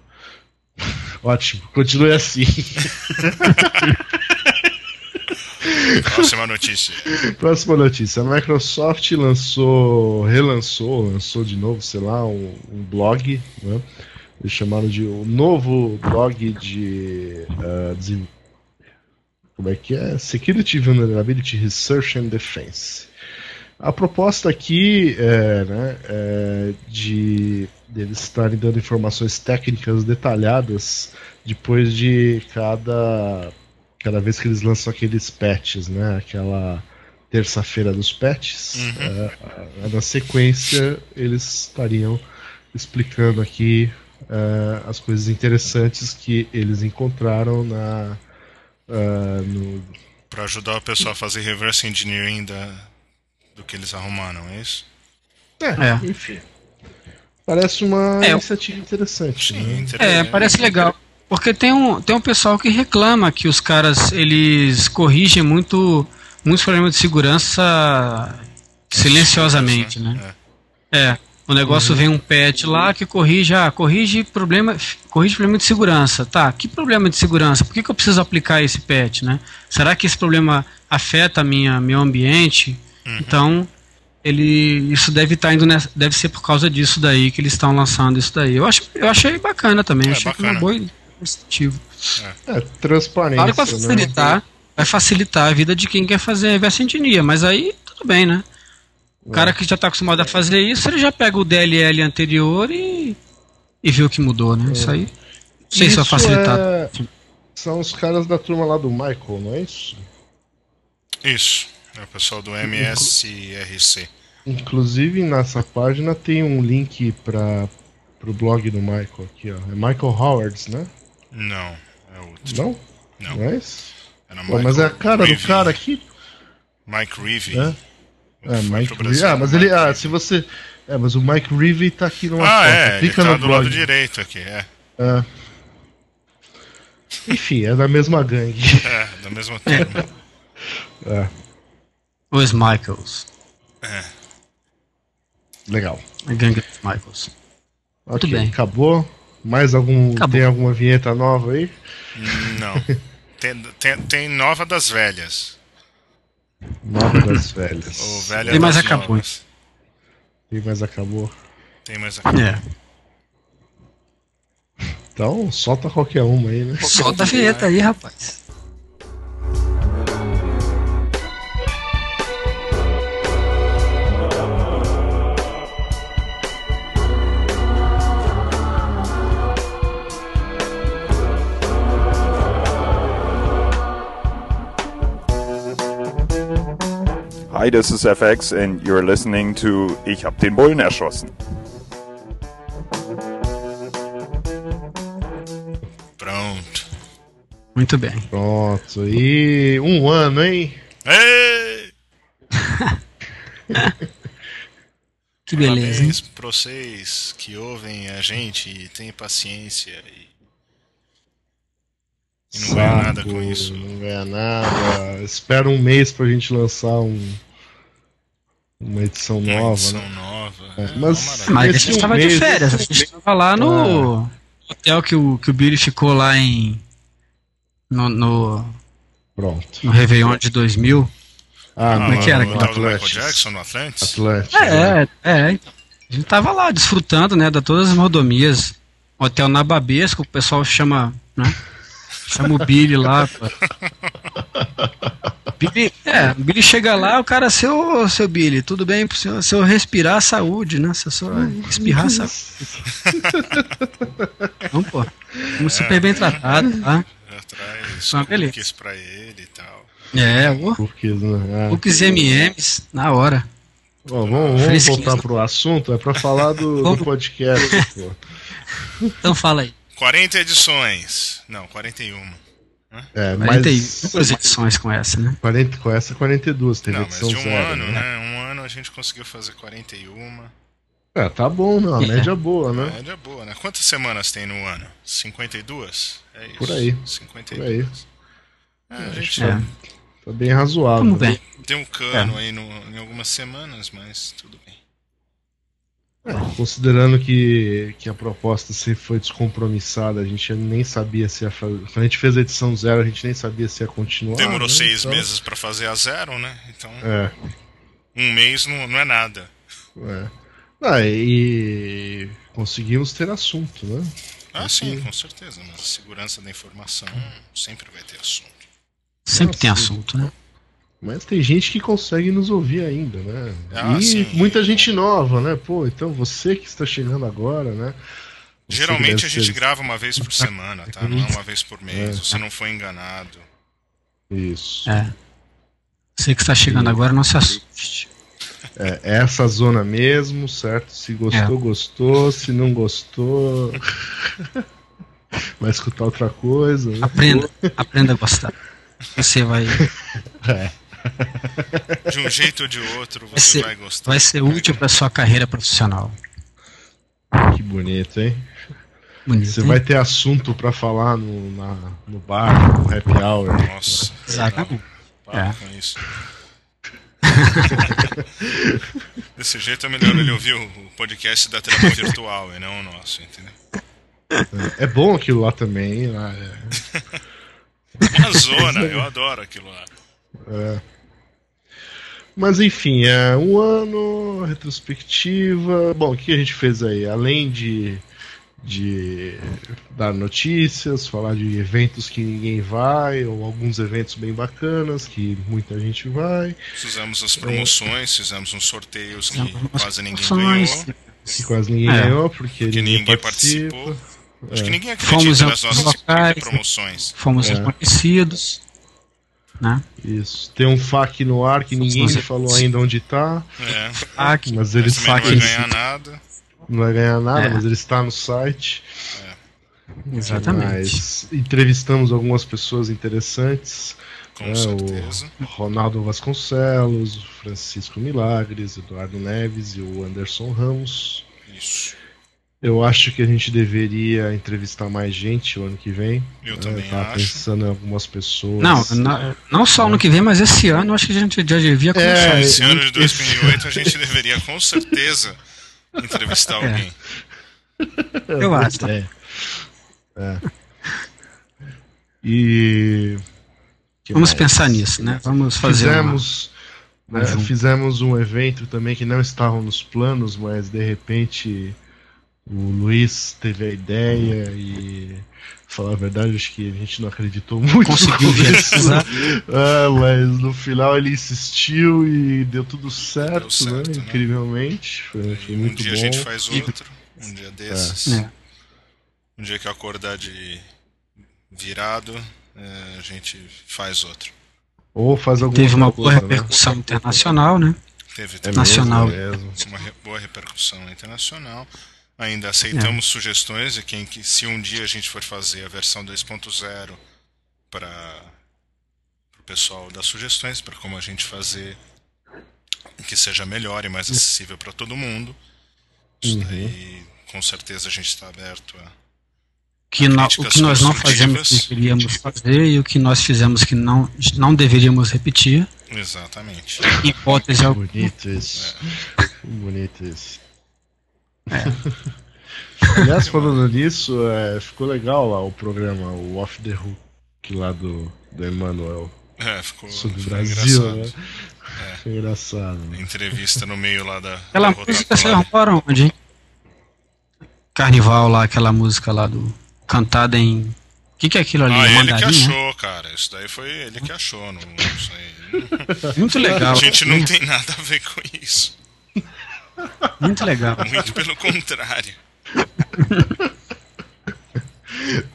<laughs> Ótimo, continue assim. <laughs> Próxima notícia. Próxima notícia. A Microsoft lançou, relançou, lançou de novo, sei lá, um, um blog, né? Eles chamaram de o um novo blog de, uh, de, como é que é? Security Vulnerability Research and Defense. A proposta aqui é, né, é de deles estarem dando informações técnicas detalhadas depois de cada cada vez que eles lançam aqueles patches, né? Aquela terça-feira dos patches. Uhum. É, na sequência eles estariam explicando aqui é, as coisas interessantes que eles encontraram na uh, no... para ajudar o pessoal a fazer reverse engineering da, do que eles arrumaram, é isso? É, é. enfim. Parece uma é, iniciativa interessante. Sim, né? interessante. É, parece legal. Porque tem um, tem um pessoal que reclama que os caras eles corrigem muito muitos problemas de segurança silenciosamente, né? É. é. O negócio uhum. vem um patch lá que corrige, ah, corrige problema, corrige problema de segurança. Tá, que problema de segurança? Por que, que eu preciso aplicar esse patch, né? Será que esse problema afeta minha meu ambiente? Uhum. Então, ele isso deve estar tá indo nessa, deve ser por causa disso daí que eles estão lançando isso daí. Eu acho eu achei bacana também, é, achei bacana. que uma boa iniciativa. É, é transparência. Claro que vai facilitar, né? vai facilitar a vida de quem quer fazer reverse engineer, mas aí tudo bem, né? O cara que já está acostumado a fazer isso, ele já pega o DLL anterior e, e vê o que mudou, né? É. Isso aí. Não sei isso se vai facilitar. É... São os caras da turma lá do Michael, não é isso? Isso. É o pessoal do MSRC. Inclusive nessa página tem um link para o blog do Michael aqui, ó. É Michael Howards, né? Não, é outro. Não? Não. Não é isso? Pô, mas é a cara Reeve. do cara aqui. Mike Reeve. É, é Mike Reeve. Ah, mas ele. Ah, se você. É, mas o Mike Reeve tá aqui numa ah, foto. É, Clica ele tá no do blog. lado direito aqui, é. É. Enfim, é da mesma gangue. É, da mesma turma. <laughs> é. Os Michaels. É. Legal. A gangue dos Michaels. Okay, Muito bem. Acabou? Mais algum. Acabou. Tem alguma vinheta nova aí? Não. tem, tem, tem nova das velhas. Nova das velhas. Ou velha tem mais acabou. Tem mais acabou. Tem mais acabou. É. Então, solta qualquer uma aí, né? Solta a vinheta aí, rapaz. Hi, this is FX and you're listening to Ich hab den Bullen erschossen. Pronto. Muito bem. Pronto. E um ano, hein? Ei! <laughs> que beleza. Parabéns pra vocês que ouvem a gente e têm paciência e, e não ganha nada com isso. Não ganha nada. Espera um mês pra gente lançar um, uma edição Uma nova. edição né? nova. É, É, mas- uma. Mas gente um tava de férias, a gente mês- tava lá no hotel que o, que o Billy ficou lá em. No, no, Pronto. no Réveillon de 2000. Ah, Ah, como é que era no Michael Atlantis. Jackson no Atlantis? Atlantis. É, é. então. A gente tava lá desfrutando, né, de todas as mordomias. Hotel na Babesco, o pessoal chama, né? Chama o Billy lá. <laughs> Billy, é, o Billy chega lá, o cara, seu, seu Billy, tudo bem pro senhor? Se eu respirar, saúde, né? Se eu só espirrar, saúde. Então, pô, fomos super bem tratados, tá? Atrás, Ah, beleza. cookies pra ele e tal. É, o Porque, né? Cookies M&M's, na hora. Ó, vamos vamos voltar pro assunto, é pra falar do, do Vamos. podcast. pô. Então fala aí. 40 edições. Não, 41. É, 41 mas duas edições com essa, né? 40, com essa 42, teve Não, mas edição de um zero. ano, né? né? Um ano a gente conseguiu fazer 41. É, tá bom, não, a É. média boa, né? Média boa, né? Quantas semanas tem no ano? 52? É isso. Por aí, 52. É, a gente É. Tá bem razoável. Bem. deu um cano aí no, em algumas semanas, mas tudo bem. Considerando que, que a proposta sempre foi descompromissada, a gente nem sabia se ia fazer. Quando a gente fez a edição zero, a gente nem sabia se ia continuar. Demorou né? seis Então, meses pra fazer a zero, né? Então, É, um mês não, não é nada. é. Ah, e conseguimos ter assunto, né? Ah, sim, com certeza. Mas a segurança da informação sempre vai ter assunto. Sempre tem assunto, né? Mas tem gente que consegue nos ouvir ainda, né? Ah, e sim. muita gente nova, né? Pô, então você que está chegando agora, né? Você Geralmente a gente ser- grava uma vez por semana, tá? Não é uma vez por <laughs> É. mês. Você não foi enganado. Isso. É. Você que está chegando agora, não se assuste. É, é essa zona mesmo, certo? Se gostou, É. gostou. Se não gostou, <laughs> vai escutar outra coisa. né? Aprenda, aprenda a gostar. Você vai, <laughs> De um jeito ou de outro, vai, você ser, vai gostar. vai ser útil para sua carreira profissional. Que bonito, hein? Bonito. Você hein? vai ter assunto pra falar no, na- no bar, no happy hour. Nossa, Exatamente. para É. com isso. <laughs> Desse jeito é melhor ele ouvir o podcast da terapia virtual e não o nosso, entendeu? É bom aquilo lá também. Lá, <laughs> é- Uma zona, eu adoro aquilo lá. é. Mas enfim, é um ano, retrospectiva. Bom, o que a gente fez aí? Além de, de dar notícias, falar de eventos que ninguém vai, ou alguns eventos bem bacanas que muita gente vai, Fizemos as promoções, fizemos uns sorteios que quase ninguém promoções. ganhou. que quase ninguém É. ganhou, porque Que ninguém, ninguém participa. participou. Acho que ninguém Fomos acredita em nas nossas locais. promoções. Fomos É. reconhecidos. Né? Isso. Tem um FAQ no ar que ninguém Você- falou ainda onde tá, É, mas ele também não vai ganhar nada. não vai ganhar nada, É. mas ele está no site. Exatamente. Mas entrevistamos algumas pessoas interessantes. Com É, certeza. O Ronaldo Vasconcelos, o Francisco Milagres, Eduardo Neves e o Anderson Ramos. Isso. Eu acho que a gente deveria entrevistar mais gente o ano que vem. Eu É, também tava acho. pensando em algumas pessoas. Não, não, não só ano que vem, mas esse ano acho que a gente já devia começar. É, Esse ano de esse- 2008 a gente <laughs> deveria com certeza entrevistar É. alguém. eu acho. tá? É. É. E. que Vamos mais? pensar nisso, né? Vamos fazer uma... Fizemos, né, junto. fizemos um evento também que não estava nos planos, mas de repente o Luiz teve a ideia e. Falar a verdade, acho que a gente não acreditou muito. Conseguiu viabilizar. É, mas no final ele insistiu e deu tudo certo, Deu certo, né? né? Incrivelmente. Foi, foi um muito dia bom. a gente faz outro. Um dia desses. É. Um dia que eu acordar de virado, é, a gente faz outro. Ou faz alguma Teve uma coisa, boa repercussão né? internacional, né? Teve, teve nacional. Mesmo, uma re boa repercussão internacional. Ainda aceitamos é. sugestões de quem que se um dia a gente for fazer a versão 2.0 para o pessoal dar sugestões para como a gente fazer que seja melhor e mais acessível para todo mundo. Isso uhum. daí, com certeza a gente está aberto a que no, o que nós não fazemos que deveríamos fazer e o que nós fizemos que não, não deveríamos repetir. Exatamente. Hipótese alguma. Bonito isso. É. Bonito isso. É. Aliás, falando nisso, é, ficou legal lá o programa, o Off the Hook lá do, do Emmanuel. É, ficou, sobre o Brasil, engraçado. né? É. Foi engraçado. Né? Entrevista no meio lá da. Aquela da música você arrumaram onde, hein? Carnival lá, aquela música lá do. cantada em. O que, que é aquilo ali? Ah, ele que achou, cara. Isso daí foi ele que achou. Não, não sei. Muito legal. A gente não tem nada a ver com isso. Muito legal. Muito pelo contrário.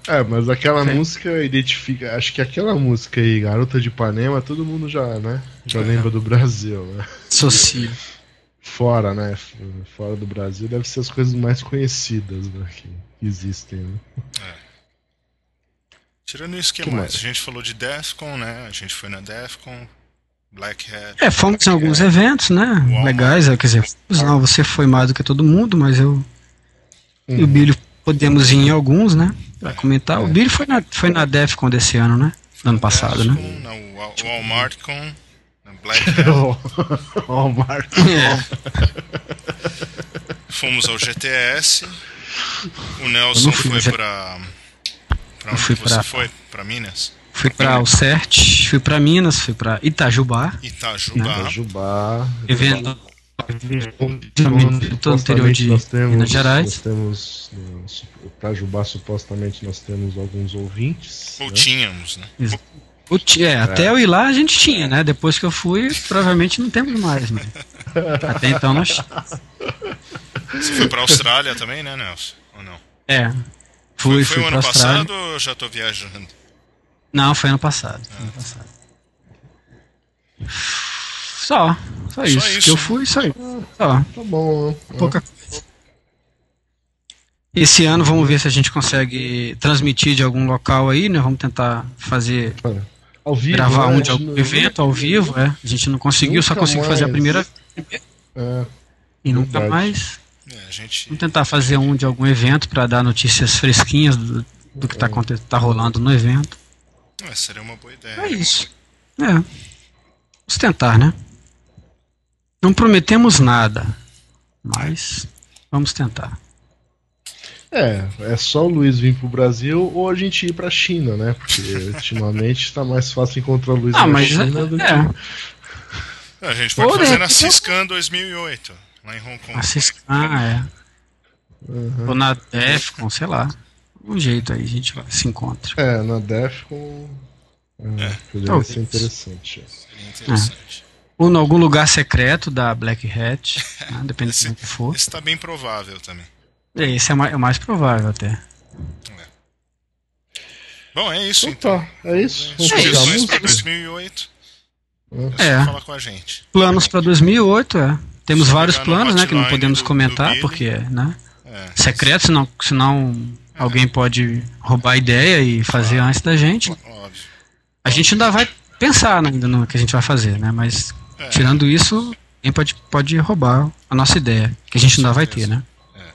É, mas aquela é. música identifica. Acho que aquela música aí, Garota de Ipanema, todo mundo já, né? Já é. lembra do Brasil, né? Fora, né? Fora do Brasil deve ser as coisas mais conhecidas né, que existem, né? É. Tirando isso, que, que mais? mais? A gente falou de Defcon, né? A gente foi na Defcon, Black Hat. É, fomos em alguns eventos, né? Walmart. Legais, é, quer dizer, não, você foi mais do que todo mundo, mas eu uhum. e o uhum. Billy podemos ir em alguns, né? Pra comentar. É. O Billy foi na, foi na Defcon desse ano, né? Do ano passado, Defcon, né? Na Walmart com Black <laughs> Hat. Walmart. É. Fomos ao GTS. O Nelson foi pra. Pra onde fui você pra... foi? Pra Minas? Fui para o CERT, fui para Minas, fui para Itajubá. Itajubá. Né? Itajubá. Vivendo todo o interior de nós temos, Minas Gerais. Nós temos no Itajubá supostamente nós temos alguns ouvintes. Ou né? tínhamos, né? O é, é, até eu ir lá a gente tinha, né? Depois que eu fui, provavelmente não temos mais, mas <laughs> até então nós. Você foi pra Austrália também, né, Nelson? Ou não? É. Fui, foi, foi fui o ano passado ou já tô viajando? Não, foi ano passado. Foi ano passado. Só, só isso. Só isso. Que eu fui, isso aí. Só. Tá bom. Pouca coisa. Esse ano vamos ver se a gente consegue transmitir de algum local aí, né? Vamos tentar fazer. Ao vivo, gravar né? um de algum evento ao vivo, é. A gente não conseguiu, só conseguiu fazer a primeira é, e nunca verdade. mais. É, gente... Vamos tentar fazer um de algum evento para dar notícias fresquinhas do, do que está é. tá rolando no evento. É, seria uma boa ideia. É isso. É. Vamos tentar, né? Não prometemos nada, mas vamos tentar. É, é só o Luiz vir pro Brasil ou a gente ir pra China, né? Porque <laughs> ultimamente está mais fácil encontrar o Luiz ah, na mas China é, do que. É. A gente pode fazer na Ciscan 2008, lá em Hong Kong. A Ciscan, é. Uhum. Ou na Defcon, sei lá um jeito aí a gente se encontra. É, na Defcon. É, é. Poderia ser interessante. Seria interessante. É. Ou em algum lugar secreto da Black Hat, né, <laughs> dependendo esse, do que for. Esse está bem provável também. É, esse é, mais, é mais provável até. É. Bom, é isso então. então. Tá, é isso. Sugestões para 2008. É, é. falar com a gente. Planos para 2008, é. Temos Se vários planos, né, que não podemos do, comentar, do porque, né? É. Secreto, senão, senão Alguém pode roubar a ideia e fazer antes da gente. Óbvio. A gente ainda vai pensar ainda no que a gente vai fazer, né? Mas é. tirando isso, alguém pode, pode roubar a nossa ideia, que a gente ainda vai ter, né? É.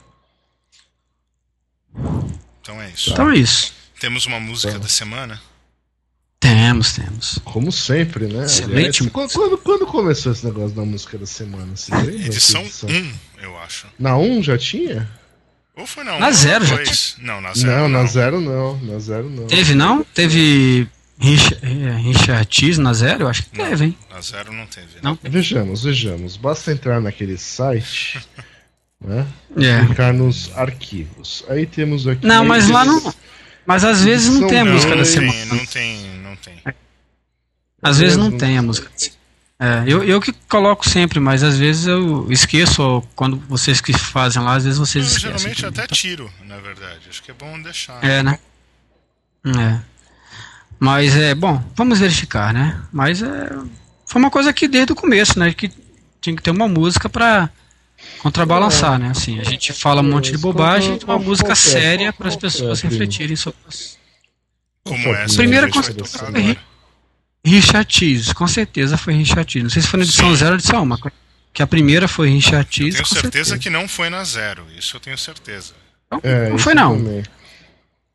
Então é isso. Então é isso. Temos uma música tá. da semana? Temos, temos. Como sempre, né? Excelente. Aliás, quando, quando, começou esse negócio da música da semana? <laughs> Edição 1, eu acho. Na 1 já tinha? Ou foi na Na zero já. Não, na zero. Não, não, na zero não. Na zero não. Teve não? Teve Richard, é, Richard Cheese na zero? Eu acho que não, teve, hein? Na zero não teve. Não? não? Vejamos, vejamos. Basta entrar naquele site. <laughs> né? É. Clicar nos arquivos. Aí temos aqui. Não, mas lá não. Mas às vezes não tem a música não da semana. Não tem, não tem. Às vezes não tem a música. É, eu, eu que coloco sempre, mas às vezes eu esqueço, ou quando vocês que fazem lá, às vezes vocês eu, esquecem. Geralmente até tiro, na verdade. Acho que é bom deixar. É, né? É. Mas é, bom, vamos verificar, né? Mas é, foi uma coisa que desde o começo, né? Que tinha que ter uma música pra contrabalançar, né? Assim, a gente fala um monte de bobagem, uma música séria para as pessoas refletirem sobre as... Como essa. A primeira que Richard Cheese, com certeza foi Richard Cheese. Não sei se foi na edição Sim. 0 ou edição 1, mas que a primeira foi Richard Eu Cheese. tenho com certeza que não foi na zero. Isso eu tenho certeza. É, Não foi não. também.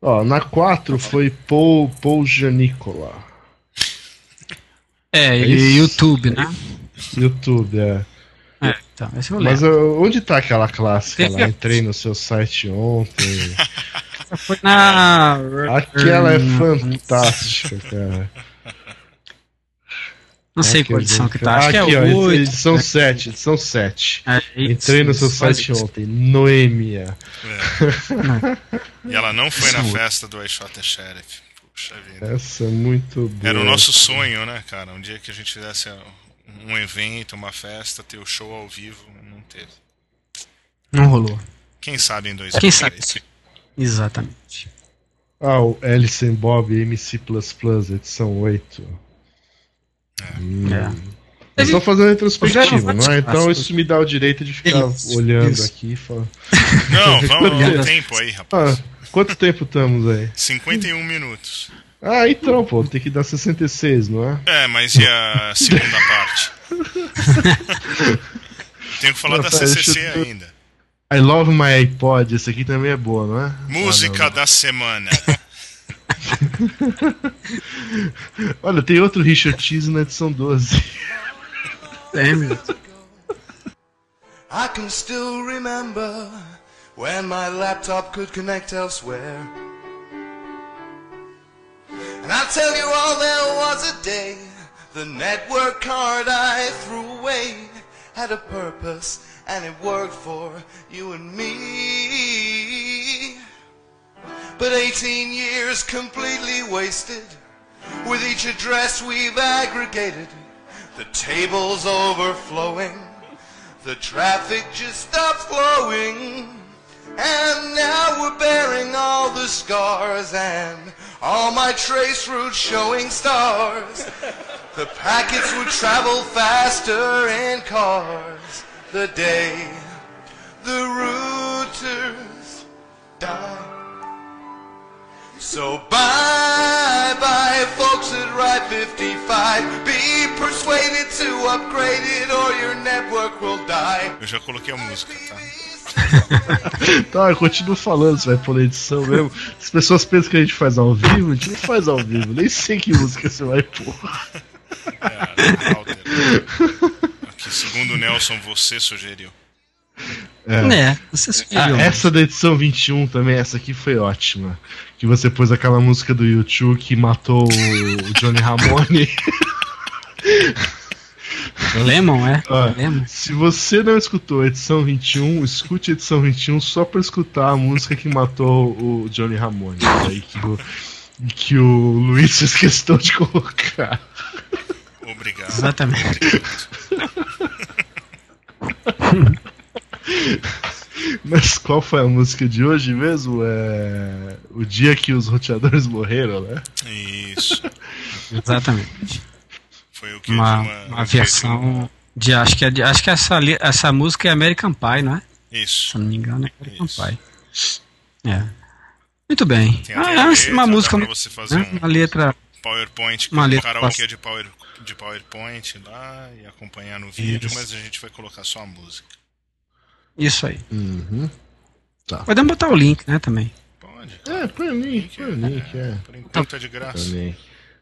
Ó, na 4 foi Paul, Paul Janicola. É, É e isso. YouTube, né? YouTube, é. É, então, esse eu Mas lembro. onde tá aquela clássica Teve lá? a- Entrei no seu site ontem. <laughs> Foi na. Aquela é fantástica, cara. Não sei Aqui, qual edição que tá. Acho Aqui, que é ó, o 8. edição 7, edição 7. É, Entrei no seu site ontem, Noemia. É. E ela não foi na Isso. festa do I Shot the Sheriff. Puxa vida. Essa é muito boa. Era o nosso sonho, né, cara? Um dia que a gente fizesse um evento, uma festa, ter o show ao vivo, não teve. Não rolou. Quem sabe em Quem 2010. sabe? Exatamente. Ah, o Alice and Bob MC edição 8. Hum. É. Eu tô fazendo retrospectiva, não é? Então isso me dá o direito de ficar Isso, olhando isso. aqui e falar. <laughs> Não, <laughs> vamos ao tempo aí, rapaz. Ah, quanto tempo estamos aí? 51 minutos. Ah, então, pô, tem que dar 66, não é? É, mas e a segunda <laughs> parte? Tenho que falar Não, da CCC deixa eu- ainda. I Love My iPod, esse aqui também é boa, não é? Música Ah, da semana. Não. <laughs> Olha, tem outro Richard Cheese na edição 12. É, meu. I can still remember when my laptop could connect elsewhere. And I tell you all, there was a day the network card I threw away had a purpose and it worked for you and me. But 18 years completely wasted with each address we've aggregated. The table's overflowing. The traffic just stopped flowing. And now we're bearing all the scars and all my trace routes showing stars. The packets would travel faster in cars. The day the routers die. So bye bye, folks at Ride 55. Be persuaded to upgrade it or your network will die. Eu já coloquei a música, tá? Tá, eu continuo falando, você vai pôr na edição mesmo. As pessoas pensam que a gente faz ao vivo, a gente não faz ao vivo, nem sei que música você vai pôr. É. Aqui, segundo o Nelson, você sugeriu. É, você Ah, sugeriu. essa da edição 21 também, essa aqui foi ótima. Que você pôs aquela música do YouTube que matou o Johnny <laughs> Ramone. Lemon, é? Ó, Lemon. se você não escutou a edição 21, escute a edição 21 só pra escutar a música que matou o Johnny Ramone. Aí que o, que o Luiz <laughs> fez questão de colocar. Obrigado. Exatamente. <laughs> <laughs> Mas qual foi a música de hoje mesmo? É. O dia que os roteadores morreram, né? Isso. <laughs> Exatamente. Foi o que Uma, de uma versão de. Acho que, é de, acho que essa, li- essa música é American Pie, não é? Isso. Se eu não me engano, é American Isso. Pie. É. Muito bem. Tem Ah, é uma, letra, uma música. pra você fazer né? um- Uma letra. PowerPoint, Uma um letra karaokê fácil. de, power, de PowerPoint lá e acompanhar no vídeo, Isso. mas a gente vai colocar só a música. Isso aí. Uhum. Podemos botar o link, né, também. Pode. É, põe o link, põe o link, é. Por enquanto é de graça. Também.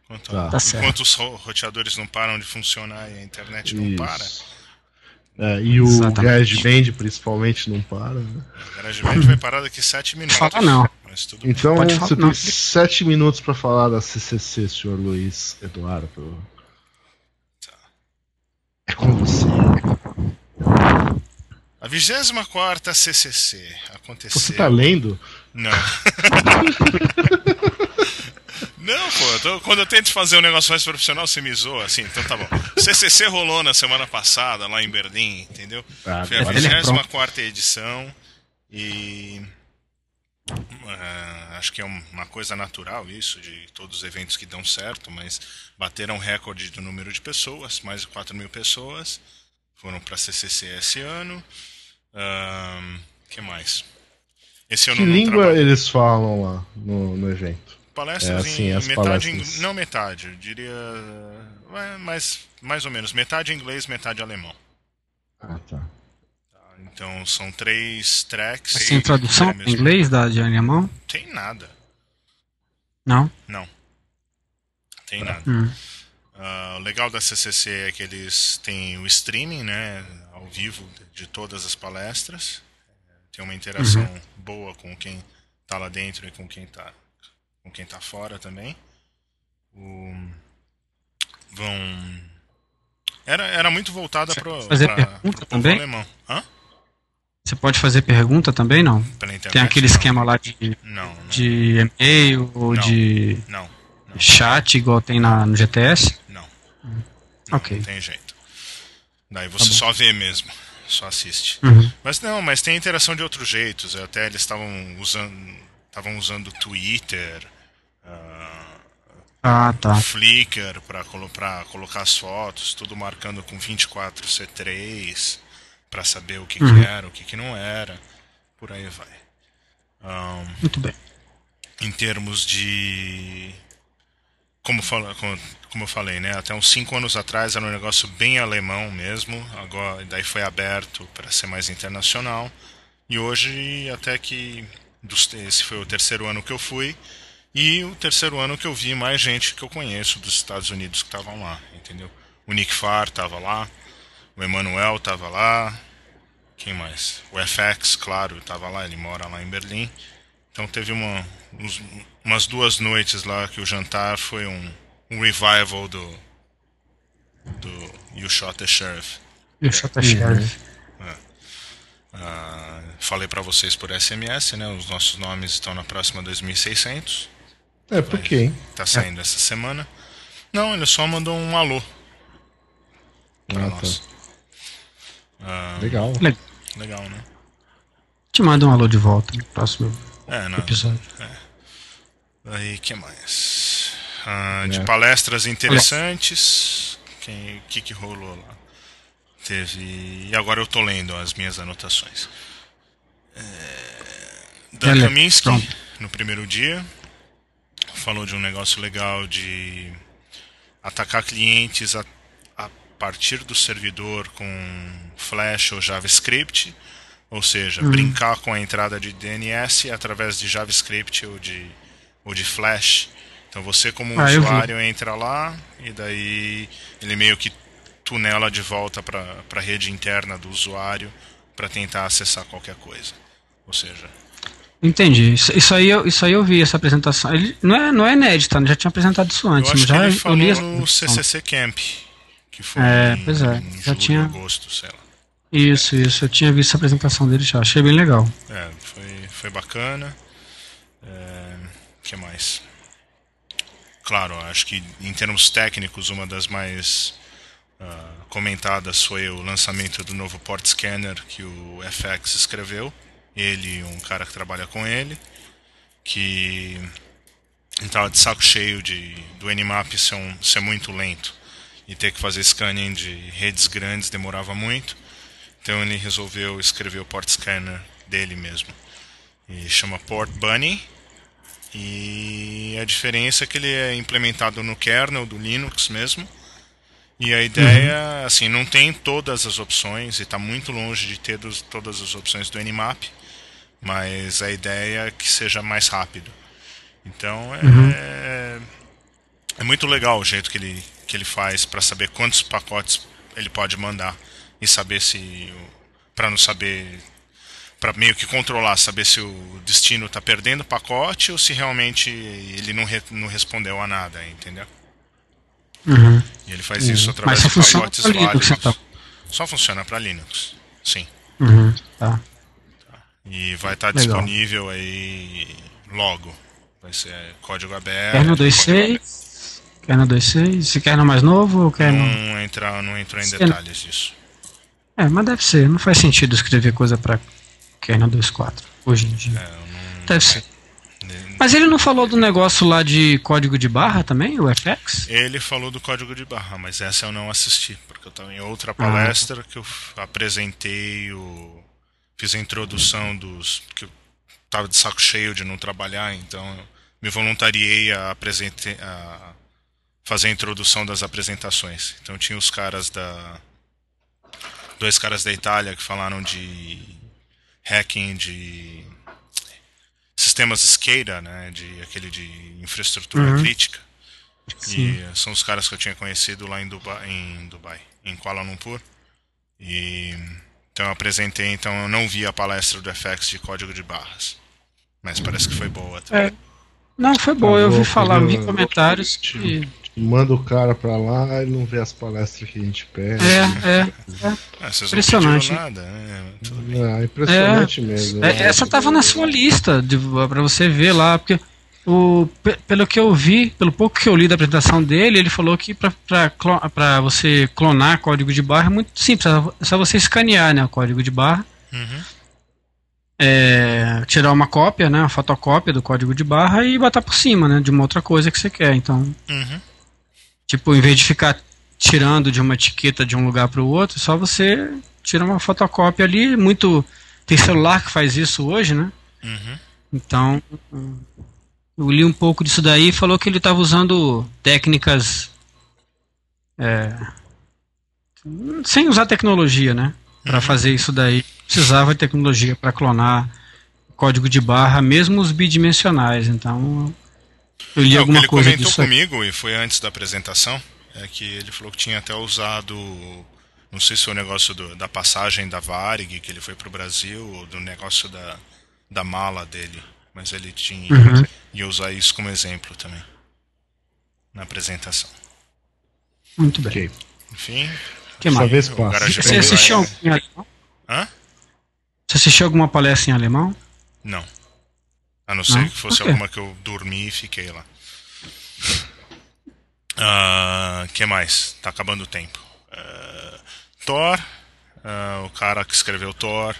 Enquanto, Tá. Tá certo. enquanto os ro- roteadores não param de funcionar e a internet não para, Isso. É, e o Exatamente. GarageBand principalmente não para, né? o GarageBand vai parar daqui 7 minutos. Fala não. Mas tudo bem. Então Pode falar, você não. tem sete minutos pra falar da CCC, senhor Luiz Eduardo. É com você. A 24 CCC aconteceu. Você tá lendo? Não. <laughs> Não, pô, eu tô- quando eu tento fazer um negócio mais profissional, você me zoa, assim, então tá bom. CCC rolou na semana passada, lá em Berlim, entendeu? Ah, Foi a agora ele é 24 edição e Uh, acho que é uma coisa natural isso, de todos os eventos que dão certo, mas bateram recorde do número de pessoas, mais de 4 mil pessoas. Foram para CCC esse ano. O uh, que mais? Esse que língua eles falam lá no, no evento? Palestras é assim, em metade palestras. Não metade, eu diria é, mais, mais ou menos metade inglês, metade alemão. Ah, tá. Então são três tracks. Mas tem tradução em inglês da de alemão? Tem nada. Não? Não. Tem nada. Hum. Uh, o legal da CCC é que eles têm o streaming, né, ao vivo de todas as palestras. Tem uma interação uhum. boa com quem está lá dentro e com quem está com quem tá fora também. O... Vão era, era muito voltada para fazer pra, pergunta também. Alemão. Hã? Você pode fazer pergunta também, não? Tem aquele não. esquema lá de, não, não. de e-mail ou de não, chat, igual tem na, no GTS? Não. Hum. ok. Não tem jeito. Daí você tá só vê mesmo, só assiste. Uhum. Mas não, mas tem interação de outros jeitos. Até eles estavam usando, estavam usando Twitter, uh, ah, tá. Flickr para colocar as fotos, tudo marcando com 24 C3 para saber o que, uhum. que, era, o que, que não era, por aí vai. Um, Muito bem. Em termos de. Como, como, eu falei, né? Até uns 5 anos atrás era um negócio bem alemão mesmo, agora daí foi aberto para ser mais internacional. E hoje, até que. Dos, esse foi o terceiro ano que eu fui. E o terceiro ano que eu vi mais gente que eu conheço dos Estados Unidos que estavam lá, entendeu? O Nick Farr estava lá, o Emanuel estava lá. Quem mais? O FX, claro, estava lá, ele mora lá em Berlim. Então teve uma, uns, umas duas noites lá que o jantar foi um, um revival do, do You Shot the Sheriff. You Shot the Sheriff. É. Uh, falei para vocês por SMS, né? Os nossos nomes estão na próxima 2600. É, por quê, hein? Tá saindo é. essa semana. Não, ele só mandou um alô. Pra ah, nós. Tá. Ah, legal. Legal, né? Te manda um alô de volta no próximo é, não, episódio. É. Aí, que mais? Ah, de é. palestras interessantes. O que, que rolou lá? Teve. E agora eu tô lendo as minhas anotações. É... Dan Kaminsky, no primeiro dia, falou de um negócio legal de atacar clientes a partir do servidor com Flash ou JavaScript, ou seja, uhum. brincar com a entrada de DNS através de JavaScript ou de, ou de Flash. Então você como ah, usuário entra lá e daí ele meio que tunela de volta para a rede interna do usuário para tentar acessar qualquer coisa. Ou seja, Entendi. Isso, isso, aí, eu, isso aí eu vi, essa apresentação. Ele não é, não é inédita, né? já tinha apresentado isso antes. Eu acho já, que ele falou eu li no CCC Camp que foi é, pois é, em já tinha agosto, sei lá. Isso, isso, eu tinha visto a apresentação dele já, achei bem legal. É, foi, foi bacana. É, que mais? Claro, acho que em termos técnicos, uma das mais uh, comentadas foi o lançamento do novo port scanner que o FX escreveu. Ele um cara que trabalha com ele, que estava de saco cheio de, do Nmap ser, um, ser muito lento e ter que fazer scanning de redes grandes demorava muito. Então ele resolveu escrever o port scanner dele mesmo. E chama Port Bunny. E a diferença é que ele é implementado no kernel do Linux mesmo. E a ideia, uhum. assim, não tem todas as opções e está muito longe de ter dos, todas as opções do Nmap, mas a ideia é que seja mais rápido. Então é, uhum. é muito legal o jeito que ele, que ele faz para saber quantos pacotes ele pode mandar e saber se para não saber para meio que controlar, saber se o destino está perdendo o pacote ou se realmente ele não, re, não respondeu a nada, entendeu? Uhum. E ele faz isso através de pacotes válidos. Então. Só funciona para Linux, sim. Uhum. Tá. E vai estar tá disponível aí logo. Vai ser código aberto. Kernel 2.6. Quer no 2.6? Se quer no mais novo ou quer não. Entra, não entrou em detalhes disso. É, mas deve ser. Não faz sentido escrever coisa pra kernel 2.4 hoje em dia. É, deve ser. Mas ele não falou do negócio lá de código de barra também, o FX? Ele falou do código de barra, mas essa eu não assisti, porque eu estava em outra palestra ah. que eu apresentei o. Fiz a introdução dos. que eu estava de saco cheio de não trabalhar, então eu me voluntariei a, apresente, a fazer a introdução das apresentações. Então tinha os caras da. Dois caras da Itália que falaram de hacking de sistemas SCADA, né, de aquele de infraestrutura uhum. crítica. Sim. E são os caras que eu tinha conhecido lá em Dubai, em Dubai, em Kuala Lumpur. E então eu apresentei, então eu não vi a palestra do FX de código de barras. Mas parece que foi boa também. É. Não, foi boa, eu ouvi falar, vi comentários que manda o cara pra lá e não vê as palestras que a gente pede. É, é. é. Ah, impressionante. Nada, né? É, impressionante é. mesmo. É, essa tava na sua lista de, pra você ver lá, porque o, pelo que eu vi, pelo pouco que eu li da apresentação dele, ele falou que para você clonar código de barra é muito simples, é só você escanear né, o código de barra. Uhum. É, tirar uma cópia, né, uma fotocópia do código de barra e botar por cima, né, de uma outra coisa que você quer. Então, uhum. Tipo, em vez de ficar tirando de uma etiqueta de um lugar para o outro, só você tira uma fotocópia ali. Muito tem celular que faz isso hoje, né? Uhum. Então, eu li um pouco disso daí e falou que ele estava usando técnicas é, sem usar tecnologia, né? Para uhum. fazer isso daí, precisava de tecnologia para clonar código de barra, mesmo os bidimensionais. Então, eu li Não, alguma ele coisa comentou comigo, e foi antes da apresentação, é que ele falou que tinha até usado, não sei se foi o negócio do, da passagem da Varig, que ele foi para o Brasil, ou do negócio da, da mala dele, mas ele tinha uhum. ia usar isso como exemplo também na apresentação. Muito bem. Okay. Enfim, que mais? Vez Você assistiu em alemão? Hã? Você assistiu alguma palestra em alemão? Não. A não ser não? que fosse alguma que eu dormi e fiquei lá. Uh, que mais? Tá acabando o tempo. Uh, Thor, uh, o cara que escreveu Thor,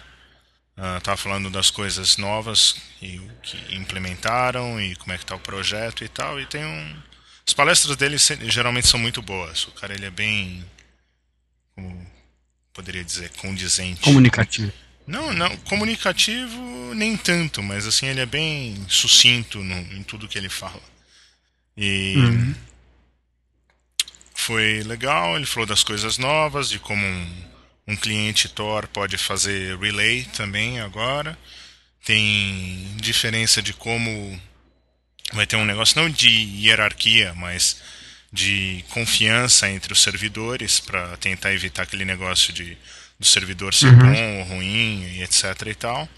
uh, tava falando das coisas novas e que implementaram e como é que tá o projeto e tal. E tem um. As palestras dele geralmente são muito boas. O cara ele é bem. Como poderia dizer? Condizente. Comunicativo. Não, não, comunicativo nem tanto, mas assim, ele é bem sucinto no, em tudo que ele fala. E uhum. foi legal, ele falou das coisas novas, de como um, um cliente Tor pode fazer relay também agora. Tem diferença de como vai ter um negócio não de hierarquia, mas de confiança entre os servidores para tentar evitar aquele negócio de do servidor ser uhum. bom ou ruim e etc e tal.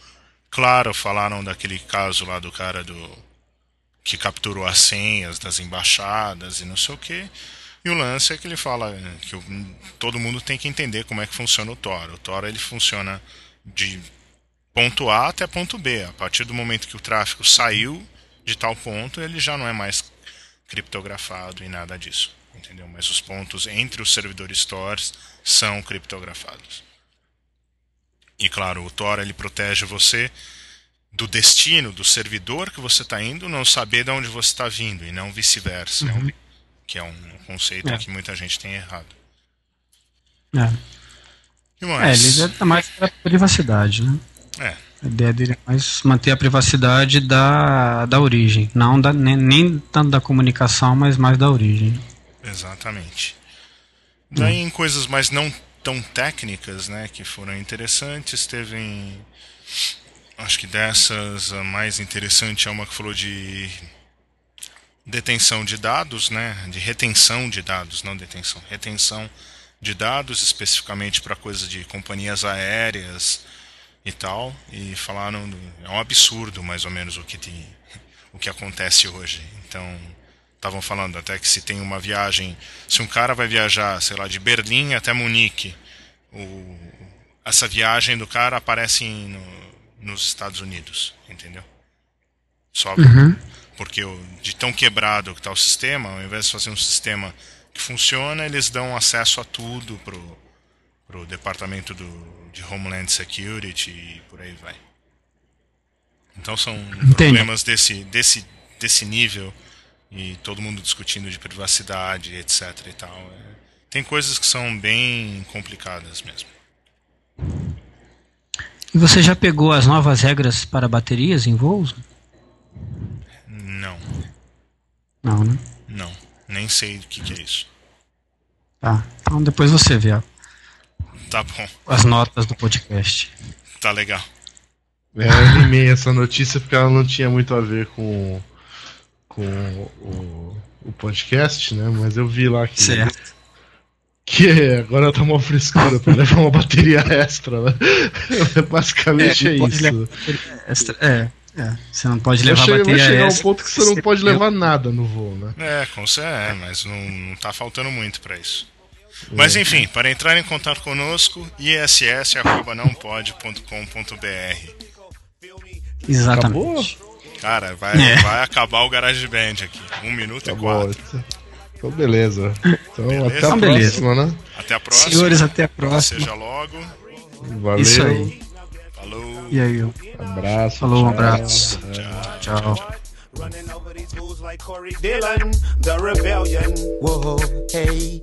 Claro, falaram daquele caso lá do cara do que capturou as senhas das embaixadas e não sei o que. E o lance é que ele fala que todo mundo tem que entender como é que funciona o Tor. O Tor ele funciona de ponto A até ponto B. A partir do momento que o tráfego saiu de tal ponto, ele já não é mais criptografado e nada disso. Entendeu? Mas os pontos entre os servidores Tors são criptografados. E claro, o Tor ele protege você do destino do servidor que você está indo, não saber de onde você está vindo e não vice-versa, uhum. que é um conceito é. que muita gente tem errado. É. E mais? É, ele é mais para privacidade, né? É. A ideia dele é mais manter a privacidade da, da origem, não da, nem, nem tanto da comunicação, mas mais da origem. Exatamente. Daí em coisas mais não tão técnicas, né, que foram interessantes. Teve, em, acho que dessas a mais interessante é uma que falou de detenção de dados, né, de retenção de dados, não detenção, retenção de dados especificamente para coisas de companhias aéreas e tal, e falaram é um absurdo mais ou menos o que tem, o que acontece hoje. Então estavam falando até que se tem uma viagem, se um cara vai viajar, sei lá, de Berlim até Munique, o, essa viagem do cara aparece no, nos Estados Unidos, entendeu? Só uhum. porque o, de tão quebrado que está o sistema, ao invés de fazer um sistema que funciona, eles dão acesso a tudo pro, pro departamento do, de Homeland Security e por aí vai. Então são Entendi. problemas desse, desse, desse nível e todo mundo discutindo de privacidade, etc e tal. É, tem coisas que são bem complicadas mesmo. E você já pegou as novas regras para baterias em voos? Não. Não, né? Não. Nem sei o que, que é isso. Tá. Então depois você vê. Tá bom. As notas do podcast. Tá legal. É, eu animei essa notícia porque ela não tinha muito a ver com, com o, o podcast, né? Mas eu vi lá que. Certo. Que agora tá uma frescura pra levar uma bateria extra, né? <laughs> Basicamente é, é isso. Extra, é. É, você não pode levar cheguei, bateria vai chegar um ponto que você não pode levar nada no voo, né? É, com certeza, é, mas não, não tá faltando muito para isso. Mas enfim, para entrar em contato conosco, iss.nãopode.com.br Exatamente. Acabou? Cara, vai, é. vai acabar o Garage Band aqui. Um minuto e quatro. Então, beleza. Então, beleza? até a então, próxima, né? Até a próxima. Senhores, até a próxima. Seja logo. Valeu. Isso aí. Falou. E aí, abraço. Falou, um abraço. Tchau. tchau. Running over these fools like Corey Dillon, the rebellion. Whoa, hey.